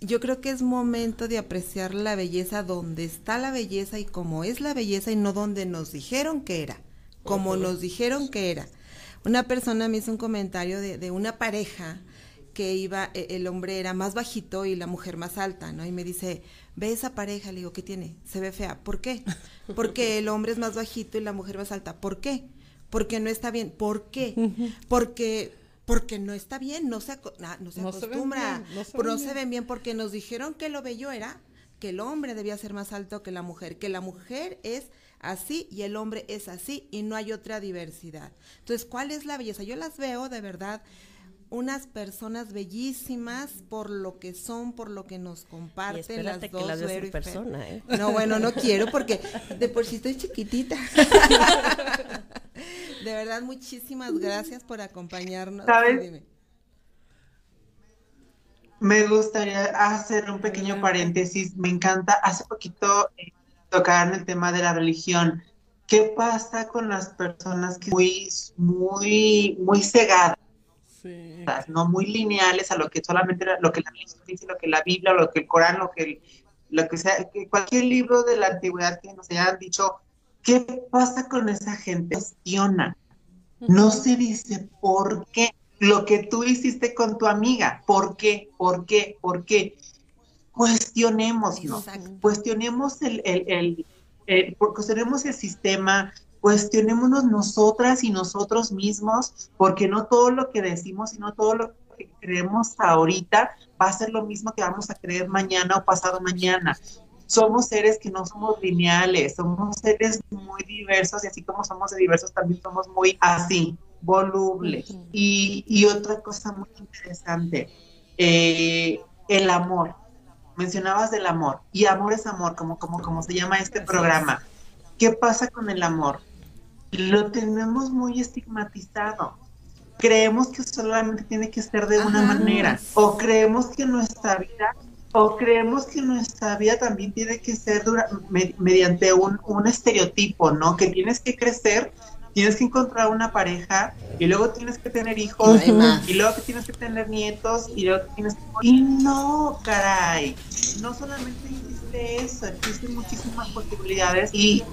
yo creo que es momento de apreciar la belleza donde está la belleza y cómo es la belleza y no donde nos dijeron que era, como nos dijeron que era. Una persona me hizo un comentario de, de una pareja que iba, e, el hombre era más bajito y la mujer más alta, ¿no? Y me dice, ve esa pareja, le digo, ¿qué tiene? Se ve fea. ¿Por qué? Porque el hombre es más bajito y la mujer más alta. ¿Por qué? Porque no está bien. ¿Por qué? Porque porque no está bien, no se, aco- na- no se No se ven acostumbra, bien, no se no se ven bien porque nos dijeron que lo bello era que el hombre debía ser más alto que la mujer, que la mujer es así y el hombre es así y no hay otra diversidad. Entonces, ¿cuál es la belleza? Yo las veo de verdad unas personas bellísimas por lo que son, por lo que nos comparten las que dos. las veas en persona, ¿eh? No, bueno, no quiero porque de por sí estoy chiquitita. De verdad, muchísimas gracias por acompañarnos. ¿Sabes? Dime. Me gustaría hacer un pequeño paréntesis. Me encanta, hace poquito eh, tocaron el tema de la religión. ¿Qué pasa con las personas que muy, muy, muy cegadas, Sí. no muy lineales a lo que solamente la- lo que la religión dice, lo que la Biblia, lo que el Corán, lo que el- lo que sea, que cualquier libro de la antigüedad que nos hayan dicho, ¿qué pasa con esa gente? Cuestiona. No se dice por qué. Lo que tú hiciste con tu amiga, ¿por qué? ¿Por qué? ¿Por qué? Cuestionémonos, Exacto. cuestionemos el, el, el- el- por- cuestionemos el sistema, cuestionémonos nosotras y nosotros mismos, porque no todo lo que decimos y no todo lo que creemos ahorita va a ser lo mismo que vamos a creer mañana o pasado mañana. Somos seres que no somos lineales, somos seres muy diversos y así como somos de diversos también somos muy así, volubles. y, y otra cosa muy interesante, eh, el amor. Mencionabas del amor y amor es amor, como, como, como se llama este programa. ¿Qué pasa con el amor? Lo tenemos muy estigmatizado. Creemos que solamente tiene que ser de una manera. O creemos que nuestra vida, o creemos que nuestra vida también tiene que ser dura- me- mediante un, un estereotipo, ¿no? Que tienes que crecer, tienes que encontrar una pareja y luego tienes que tener hijos Y no luego que tienes que tener nietos y luego que tienes que... Y no, caray, no solamente existe eso, existen muchísimas posibilidades y,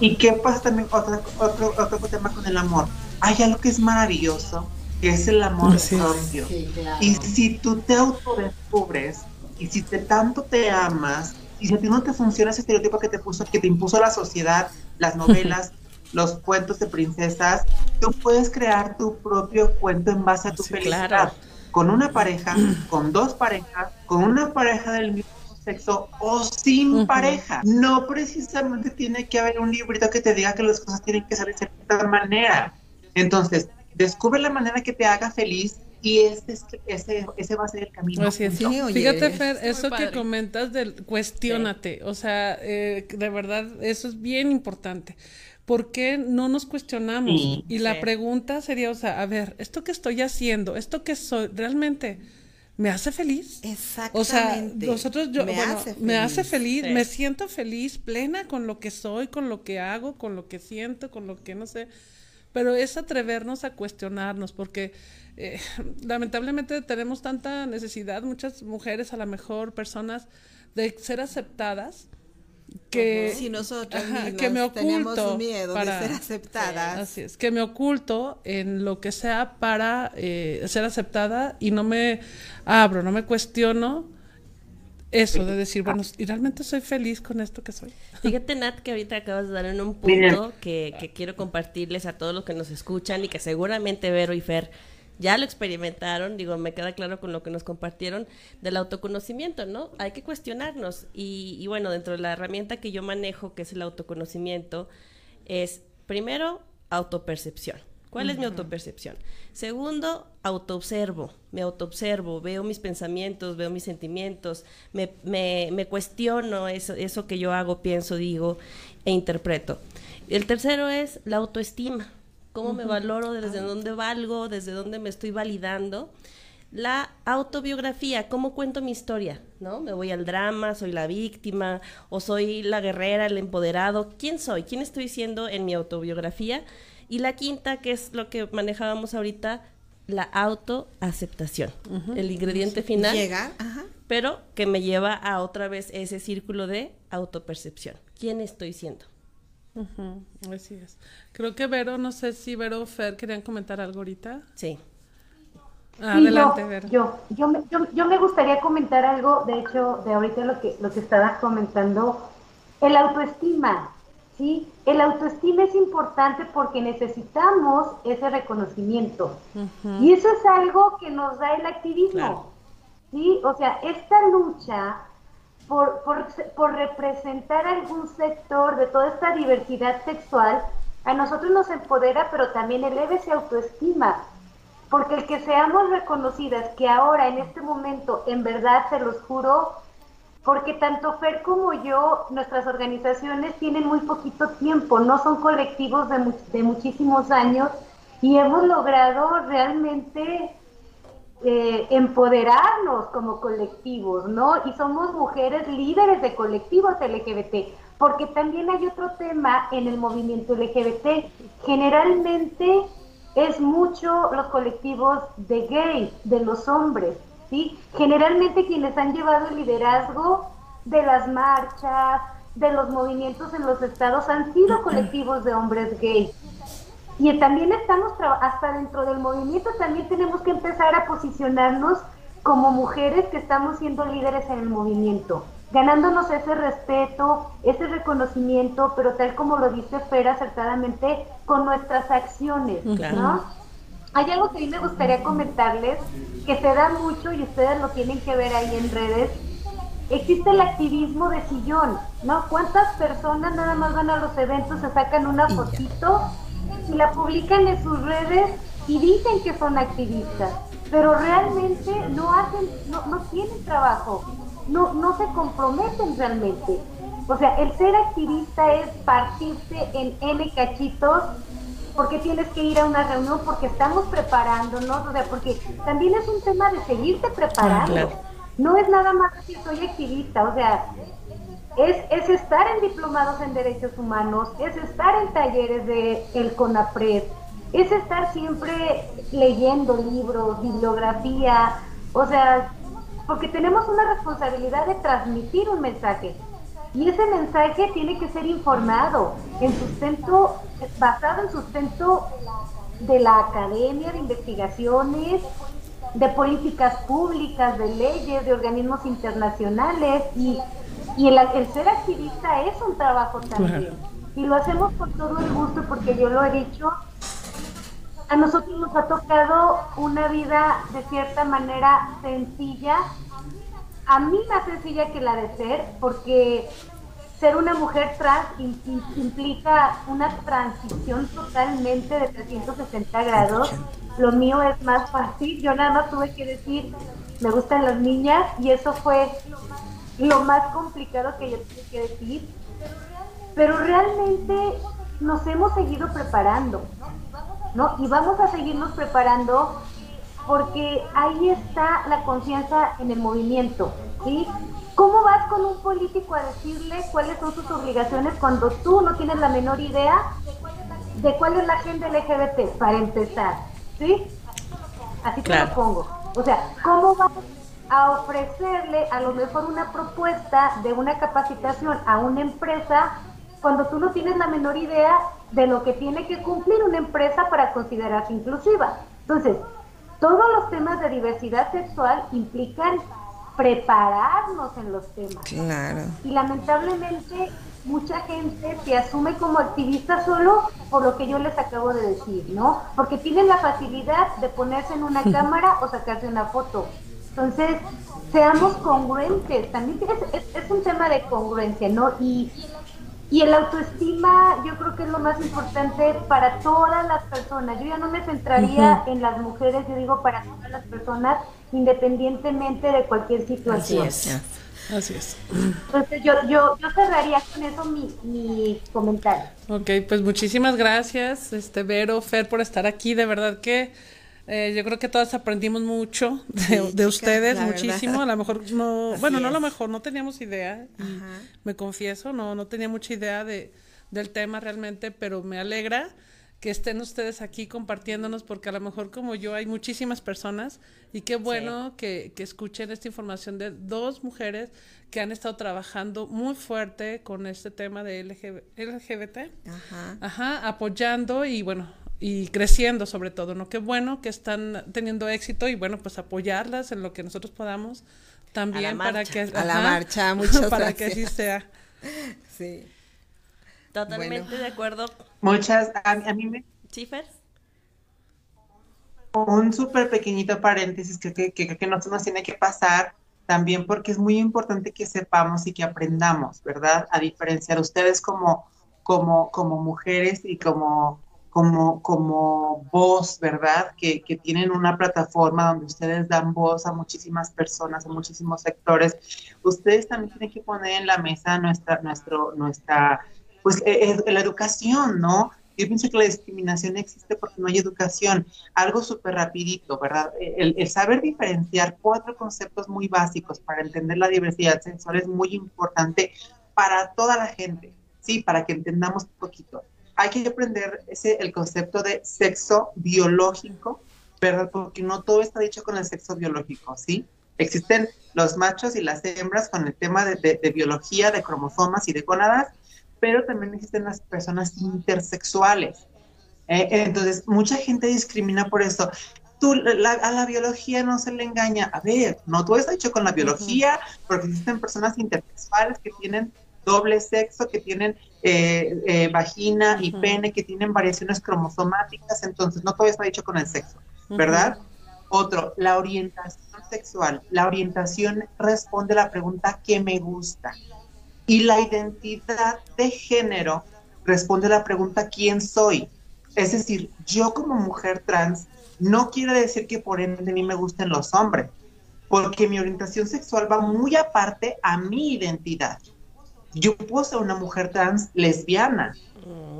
y qué pasa también, otro, otro, otro tema con el amor. Hay algo que es maravilloso, que es el amor propio. Y si tú te autodescubres y si te tanto te amas y si a ti no te funciona ese estereotipo que te puso, que te impuso la sociedad, las novelas, los cuentos de princesas, tú puedes crear tu propio cuento en base a tu Sí, felicidad. claro. Con una pareja, con dos parejas, con una pareja del mismo sexo o sin pareja. No precisamente tiene que haber un librito que te diga que las cosas tienen que ser de cierta manera. Entonces, descubre la manera que te haga feliz y ese, es- ese, ese va a ser el camino. Así es. Sí, oye, Fíjate, Fer, es eso que comentas del cuestiónate, o sea, eh, de verdad, eso es bien importante. ¿Por qué no nos cuestionamos? Sí, y la sí. pregunta sería, o sea, a ver, ¿esto que estoy haciendo, esto que soy, realmente me hace feliz? O sea, Exactamente. nosotros, yo, me bueno, hace me hace feliz, Sí. me siento feliz, plena con lo que soy, con lo que hago, con lo que siento, con lo que no sé. Pero es atrevernos a cuestionarnos, porque eh, lamentablemente tenemos tanta necesidad, muchas mujeres, a lo mejor personas, de ser aceptadas, que, si nosotros Ajá, que me tenemos oculto miedo para- de ser aceptadas. Así es, que me oculto en lo que sea para eh, ser aceptada y no me abro, no me cuestiono eso de decir, bueno, ¿y realmente soy feliz con esto que soy? Fíjate, Nat, que ahorita acabas de dar en un punto que, que quiero compartirles a todos los que nos escuchan y que seguramente Vero y Fer ya lo experimentaron, digo, me queda claro con lo que nos compartieron del autoconocimiento, ¿no? Hay que cuestionarnos y, y bueno, dentro de la herramienta que yo manejo, que es el autoconocimiento, es primero autopercepción. ¿Cuál es mi autopercepción? Segundo, autoobservo. Me autoobservo, veo mis pensamientos, veo mis sentimientos, me, me, me cuestiono eso, eso que yo hago, pienso, digo e interpreto. El tercero es la autoestima. ¿Cómo me valoro? ¿Desde dónde valgo? ¿Desde dónde me estoy validando? la autobiografía, cómo cuento mi historia, ¿no? Me voy al drama, soy la víctima o soy la guerrera, el empoderado. ¿Quién soy? ¿Quién estoy siendo en mi autobiografía? Y la quinta, que es lo que manejábamos ahorita, la autoaceptación. El ingrediente final. Llegar, ajá. Pero que me lleva a otra vez ese círculo de autopercepción. ¿Quién estoy siendo? Ujú, Así es. Creo que Vero, no sé si Vero o Fer querían comentar algo ahorita. Sí. Ah, Sí, Adelante, yo, Vero. yo, yo, me- yo, yo me gustaría comentar algo, de hecho, de ahorita lo que, lo que estabas comentando, el autoestima, ¿sí? El autoestima es importante porque necesitamos ese reconocimiento. Y eso es algo que nos da el activismo, Claro. ¿sí? O sea, esta lucha por, por, representar algún sector de toda esta diversidad sexual, a nosotros nos empodera, pero también eleva esa autoestima. Porque el que seamos reconocidas, que ahora en este momento, en verdad se los juro, porque tanto Fer como yo, nuestras organizaciones tienen muy poquito tiempo, no son colectivos de, de muchísimos años y hemos logrado realmente eh, empoderarnos como colectivos, ¿no? Y somos mujeres líderes de colectivos LGBT, porque también hay otro tema en el movimiento LGBT. Generalmente es mucho los colectivos de gays, de los hombres, ¿sí? Generalmente quienes han llevado el liderazgo de las marchas, de los movimientos en los estados han sido colectivos de hombres gays. Y también estamos, hasta dentro del movimiento, también tenemos que empezar a posicionarnos como mujeres que estamos siendo líderes en el movimiento, ganándonos ese respeto, ese reconocimiento, pero tal como lo dice Fer acertadamente, con nuestras acciones, ¿no? Hay algo que a mí me gustaría comentarles, que se da mucho y ustedes lo tienen que ver ahí en redes, existe el activismo de sillón, ¿no? ¿Cuántas personas nada más van a los eventos, se sacan una fotito y la publican en sus redes y dicen que son activistas, pero realmente no hacen, no, no tienen trabajo, no, no se comprometen realmente. O sea, el ser activista es partirse en N cachitos porque tienes que ir a una reunión, porque estamos preparándonos, o sea, porque también es un tema de seguirte preparando. claro. No es nada más decir soy activista, o sea, es, es estar en diplomados en derechos humanos, es estar en talleres de el CONAPRED, es estar siempre leyendo libros, bibliografía, o sea, porque tenemos una responsabilidad de transmitir un mensaje. Y ese mensaje tiene que ser informado, en sustento, basado en sustento de la academia, de investigaciones, de políticas públicas, de leyes, de organismos internacionales y, y el, el ser activista es un trabajo también. Y lo hacemos con todo el gusto porque yo lo he dicho, a nosotros nos ha tocado una vida de cierta manera sencilla, a mí más sencilla que la de ser, porque ser una mujer trans im- im- implica una transición totalmente de 360 grados. Lo mío es más fácil. Yo nada más tuve que decir, me gustan las niñas, y eso fue lo más complicado que yo tuve que decir. Pero realmente nos hemos seguido preparando, ¿no? Y vamos a seguirnos preparando porque ahí está la confianza en el movimiento, ¿sí? ¿Cómo vas con un político a decirle cuáles son sus obligaciones cuando tú no tienes la menor idea de cuál es la agenda LGBT, para empezar, ¿sí? Así te Claro. lo pongo. O sea, ¿cómo vas a ofrecerle a lo mejor una propuesta de una capacitación a una empresa cuando tú no tienes la menor idea de lo que tiene que cumplir una empresa para considerarse inclusiva? Entonces, todos los temas de diversidad sexual implican prepararnos en los temas. Claro. Y lamentablemente mucha gente se asume como activista solo por lo que yo les acabo de decir, ¿no? Porque tienen la facilidad de ponerse en una cámara o sacarse una foto. Entonces, seamos congruentes. También es, es- es un tema de congruencia, ¿no? Y, y el autoestima yo creo que es lo más importante para todas las personas. Yo ya no me centraría en las mujeres, yo digo para todas las personas, independientemente de cualquier Así situación. es. Así es. Entonces yo, yo, yo cerraría con eso mi, mi comentario. Ok, pues muchísimas gracias, este Vero, Fer, por estar aquí. De verdad que Eh, yo creo que todas aprendimos mucho de, de ustedes, muchísimo. A lo mejor no, Así bueno, no a lo es. mejor no teníamos idea. Ajá. me confieso, no, no tenía mucha idea de, del tema realmente, pero me alegra que estén ustedes aquí compartiéndonos, porque a lo mejor como yo hay muchísimas personas y qué bueno que, que escuchen esta información de dos mujeres que han estado trabajando muy fuerte con este tema de LGB LGBT. Ajá. Ajá, apoyando y bueno, y creciendo sobre todo, ¿no? Qué bueno que están teniendo éxito y bueno, pues apoyarlas en lo que nosotros podamos también para que A la marcha, muchas para que así sea. Sí. Totalmente Bueno. de acuerdo. Muchas, a, a mí me, ¿Chifer? un súper pequeñito paréntesis que, que, que, que nos, nos tiene que pasar también porque es muy importante que sepamos y que aprendamos, ¿verdad? A diferenciar ustedes como, como, como mujeres y como, como, como voz, ¿verdad? Que, que tienen una plataforma donde ustedes dan voz a muchísimas personas, a muchísimos sectores. Ustedes también tienen que poner en la mesa nuestra, nuestro, nuestra, pues, eh, la educación, ¿no? Yo pienso que la discriminación existe porque no hay educación. Algo súper rapidito, ¿verdad? El, el, saber diferenciar cuatro conceptos muy básicos para entender la diversidad sexual es muy importante para toda la gente, ¿sí? Para que entendamos un poquito. Hay que aprender ese, el concepto de sexo biológico, ¿verdad? Porque no todo está dicho con el sexo biológico, ¿sí? Existen los machos y las hembras con el tema de, de, de biología, de cromosomas y de gonadas, pero también existen las personas intersexuales. Eh, entonces, mucha gente discrimina por eso. Tú, la, a la biología no se le engaña. A ver, no todo está hecho con la biología, porque existen personas intersexuales que tienen doble sexo, que tienen eh, eh, vagina y uh -huh. pene, que tienen variaciones cromosomáticas, entonces no todo está dicho con el sexo, ¿verdad? Uh -huh. Otro, la orientación sexual. La orientación responde a la pregunta ¿qué me gusta? Y la identidad de género responde a la pregunta ¿quién soy? Es decir, yo como mujer trans no quiere decir que por ende a mí me gusten los hombres, porque mi orientación sexual va muy aparte a mi identidad. Yo puedo ser una mujer trans lesbiana,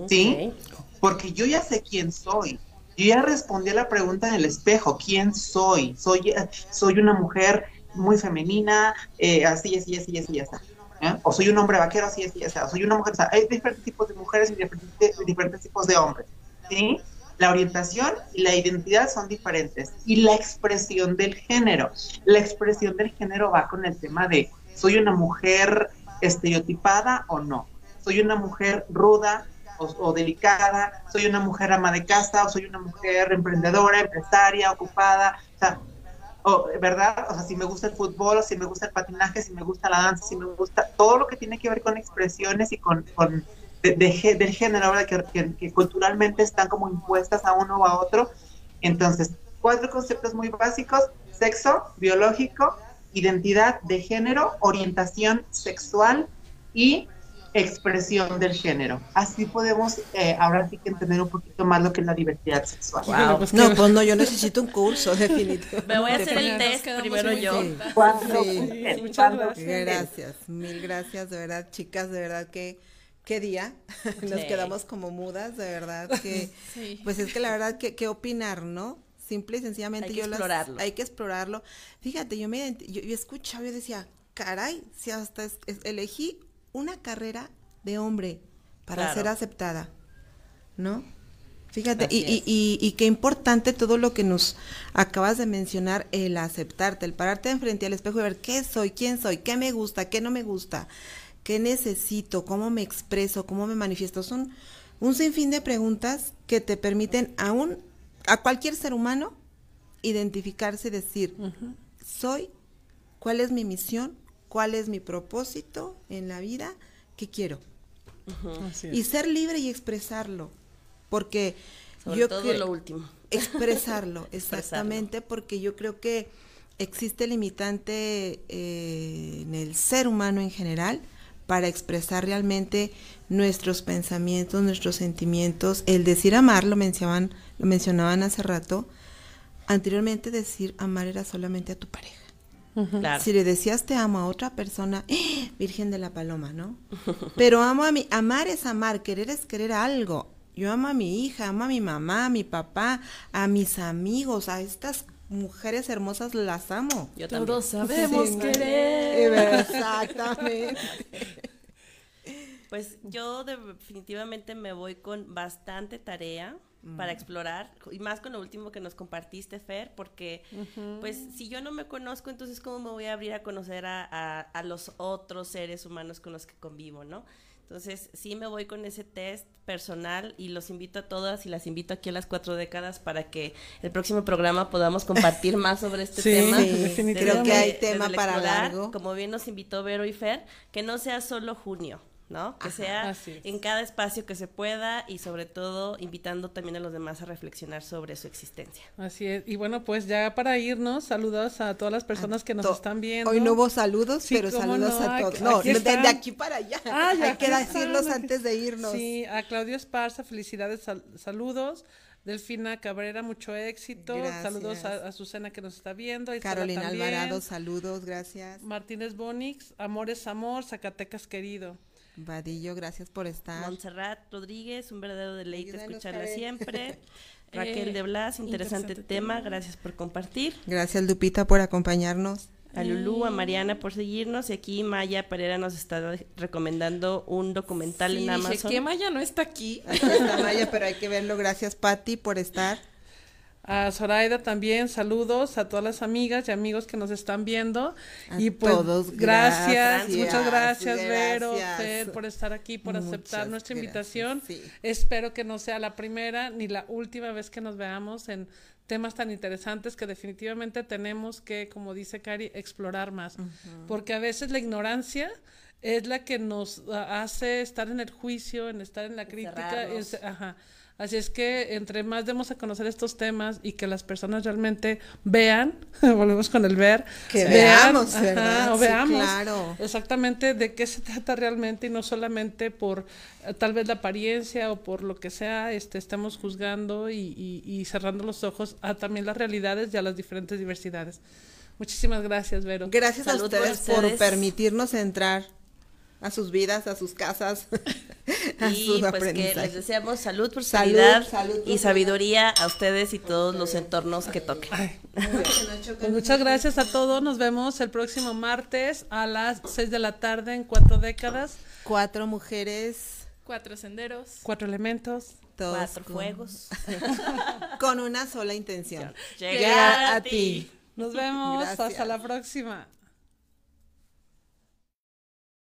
¿sí? Porque yo ya sé quién soy. Yo ya respondí a la pregunta en el espejo, ¿quién soy? Soy, soy una mujer muy femenina, eh, así, así, así, así, así. ¿Eh? o soy un hombre vaquero, así es, o sea, soy una mujer, o sea, hay diferentes tipos de mujeres y diferentes, diferentes tipos de hombres, ¿sí? La orientación y la identidad son diferentes. Y la expresión del género. La expresión del género va con el tema de, ¿soy una mujer estereotipada o no? ¿Soy una mujer ruda o, delicada? ¿Soy una mujer ama de casa o soy una mujer emprendedora, empresaria, ocupada? O sea, o, ¿verdad? O sea, si me gusta el fútbol, si me gusta el patinaje, si me gusta la danza, si me gusta todo lo que tiene que ver con expresiones y con, con de, de, del género, ¿verdad? Que, que, que, culturalmente están como impuestas a uno o a otro. Entonces, cuatro conceptos muy básicos, sexo, biológico, identidad de género, orientación sexual y expresión del género. Así podemos eh, ahora sí que entender un poquito más lo que es la diversidad sexual. Wow. Pues no, pues no, yo necesito un curso, definitivamente. Me voy a hacer el test primero yo. Sí. Sí. Sí. Muchas gracias. Gracias, mil gracias, de verdad, chicas, de verdad que qué día. Nos quedamos como mudas, de verdad que pues es que la verdad que qué opinar, ¿no? Simple y sencillamente hay que yo explorarlo. Las, hay que explorarlo. Fíjate, yo me yo, yo escuchaba y decía, caray, si hasta es, es, elegí una carrera de hombre para Claro. ser aceptada, ¿no? Fíjate, y, y, y, y qué importante todo lo que nos acabas de mencionar, el aceptarte, el pararte enfrente al espejo y ver qué soy, quién soy, qué me gusta, qué no me gusta, qué necesito, cómo me expreso, cómo me manifiesto. Son un sinfín de preguntas que te permiten a, un, a cualquier ser humano identificarse y decir, soy, cuál es mi misión, cuál es mi propósito en la vida, qué quiero. Y ser libre y expresarlo. Porque Sobre yo creo lo último. expresarlo, exactamente, porque yo creo que existe limitante eh, en el ser humano en general para expresar realmente nuestros pensamientos, nuestros sentimientos. El decir amar, lo mencionaban, lo mencionaban hace rato. Anteriormente decir amar era solamente a tu pareja. Claro. Si le decías te amo a otra persona, ¡eh! Virgen de la Paloma, ¿no? Pero amo a mí, amar es amar, querer es querer algo. Yo amo a mi hija, amo a mi mamá, a mi papá, a mis amigos, a estas mujeres hermosas las amo. Yo también. Todos sabemos Sí, querer. Exactamente. Pues yo definitivamente me voy con bastante tarea para explorar y más con lo último que nos compartiste Fer porque pues si yo no me conozco entonces cómo me voy a abrir a conocer a, a- a los otros seres humanos con los que convivo no entonces sí me voy con ese test personal y los invito a todas y las invito aquí a las cuatro décadas para que el próximo programa podamos compartir más sobre este Sí, tema sí. Creo que hay tema para largo. como bien nos invitó Vero y Fer, que no sea solo junio, ¿no? Que sea en cada espacio que se pueda y sobre todo invitando también a los demás a reflexionar sobre su existencia. Así es. Y bueno, pues ya para irnos, saludos a todas las personas que nos To- están viendo. Hoy no hubo saludos, Sí, pero saludos no, a todos. No, aquí desde están. aquí para allá. Ah, ya, Hay que decirlos están. antes de irnos. Sí, a Claudio Esparza, felicidades, sal- saludos. Delfina Cabrera, mucho éxito. Gracias. Saludos a, a Susana que nos está viendo. Carolina también. Alvarado, saludos, gracias. Martínez Bonix, Amor es Amor, Zacatecas querido. Vadillo, gracias por estar. Montserrat Rodríguez, un verdadero deleite Ayúdanos, escucharla Karen. siempre. Raquel Eh, de Blas, interesante, interesante tema, tema. gracias por compartir. Gracias Lupita por acompañarnos. A Lulú, a Mariana por seguirnos y aquí Maya Pereira nos está recomendando un documental Sí, en dije, Amazon. ¿qué Maya no está aquí? Aquí está Maya, pero hay que verlo. Gracias Patti por estar. A Zoraida también, saludos a todas las amigas y amigos que nos están viendo. A y pues todos, gracias, gracias, muchas gracias, Vero. Fer, por estar aquí, por aceptar nuestra gracias, invitación. sí. Espero que no sea la primera ni la última vez que nos veamos en temas tan interesantes que definitivamente tenemos que, como dice Cari, explorar más. Porque a veces la ignorancia es la que nos ah, hace estar en el juicio, en estar en la crítica. Es- ajá. Así es que entre más demos a conocer estos temas y que las personas realmente vean, volvemos con el ver, Que vean, veamos, ajá, ¿verdad? o Sí, veamos claro. exactamente de qué se trata realmente y no solamente por eh, tal vez la apariencia o por lo que sea, este, estamos juzgando y, y- y cerrando los ojos a también las realidades y a las diferentes diversidades. Muchísimas gracias, Vero. Gracias Salud a por ustedes por, ustedes. permitirnos entrar a sus vidas, a sus casas, a Y sus pues que les deseamos salud, Salud, prosperidad salud, y prosperidad. sabiduría a ustedes y todos los entornos que toquen. Pues muchas gracias a todos. Nos vemos el próximo martes a las 6 de la tarde en Cuatro Décadas, Cuatro mujeres, Cuatro senderos. Cuatro Elementos. todos Cuatro con, fuegos. con una sola intención. Llegar a ti. Nos vemos. Gracias. Hasta la próxima.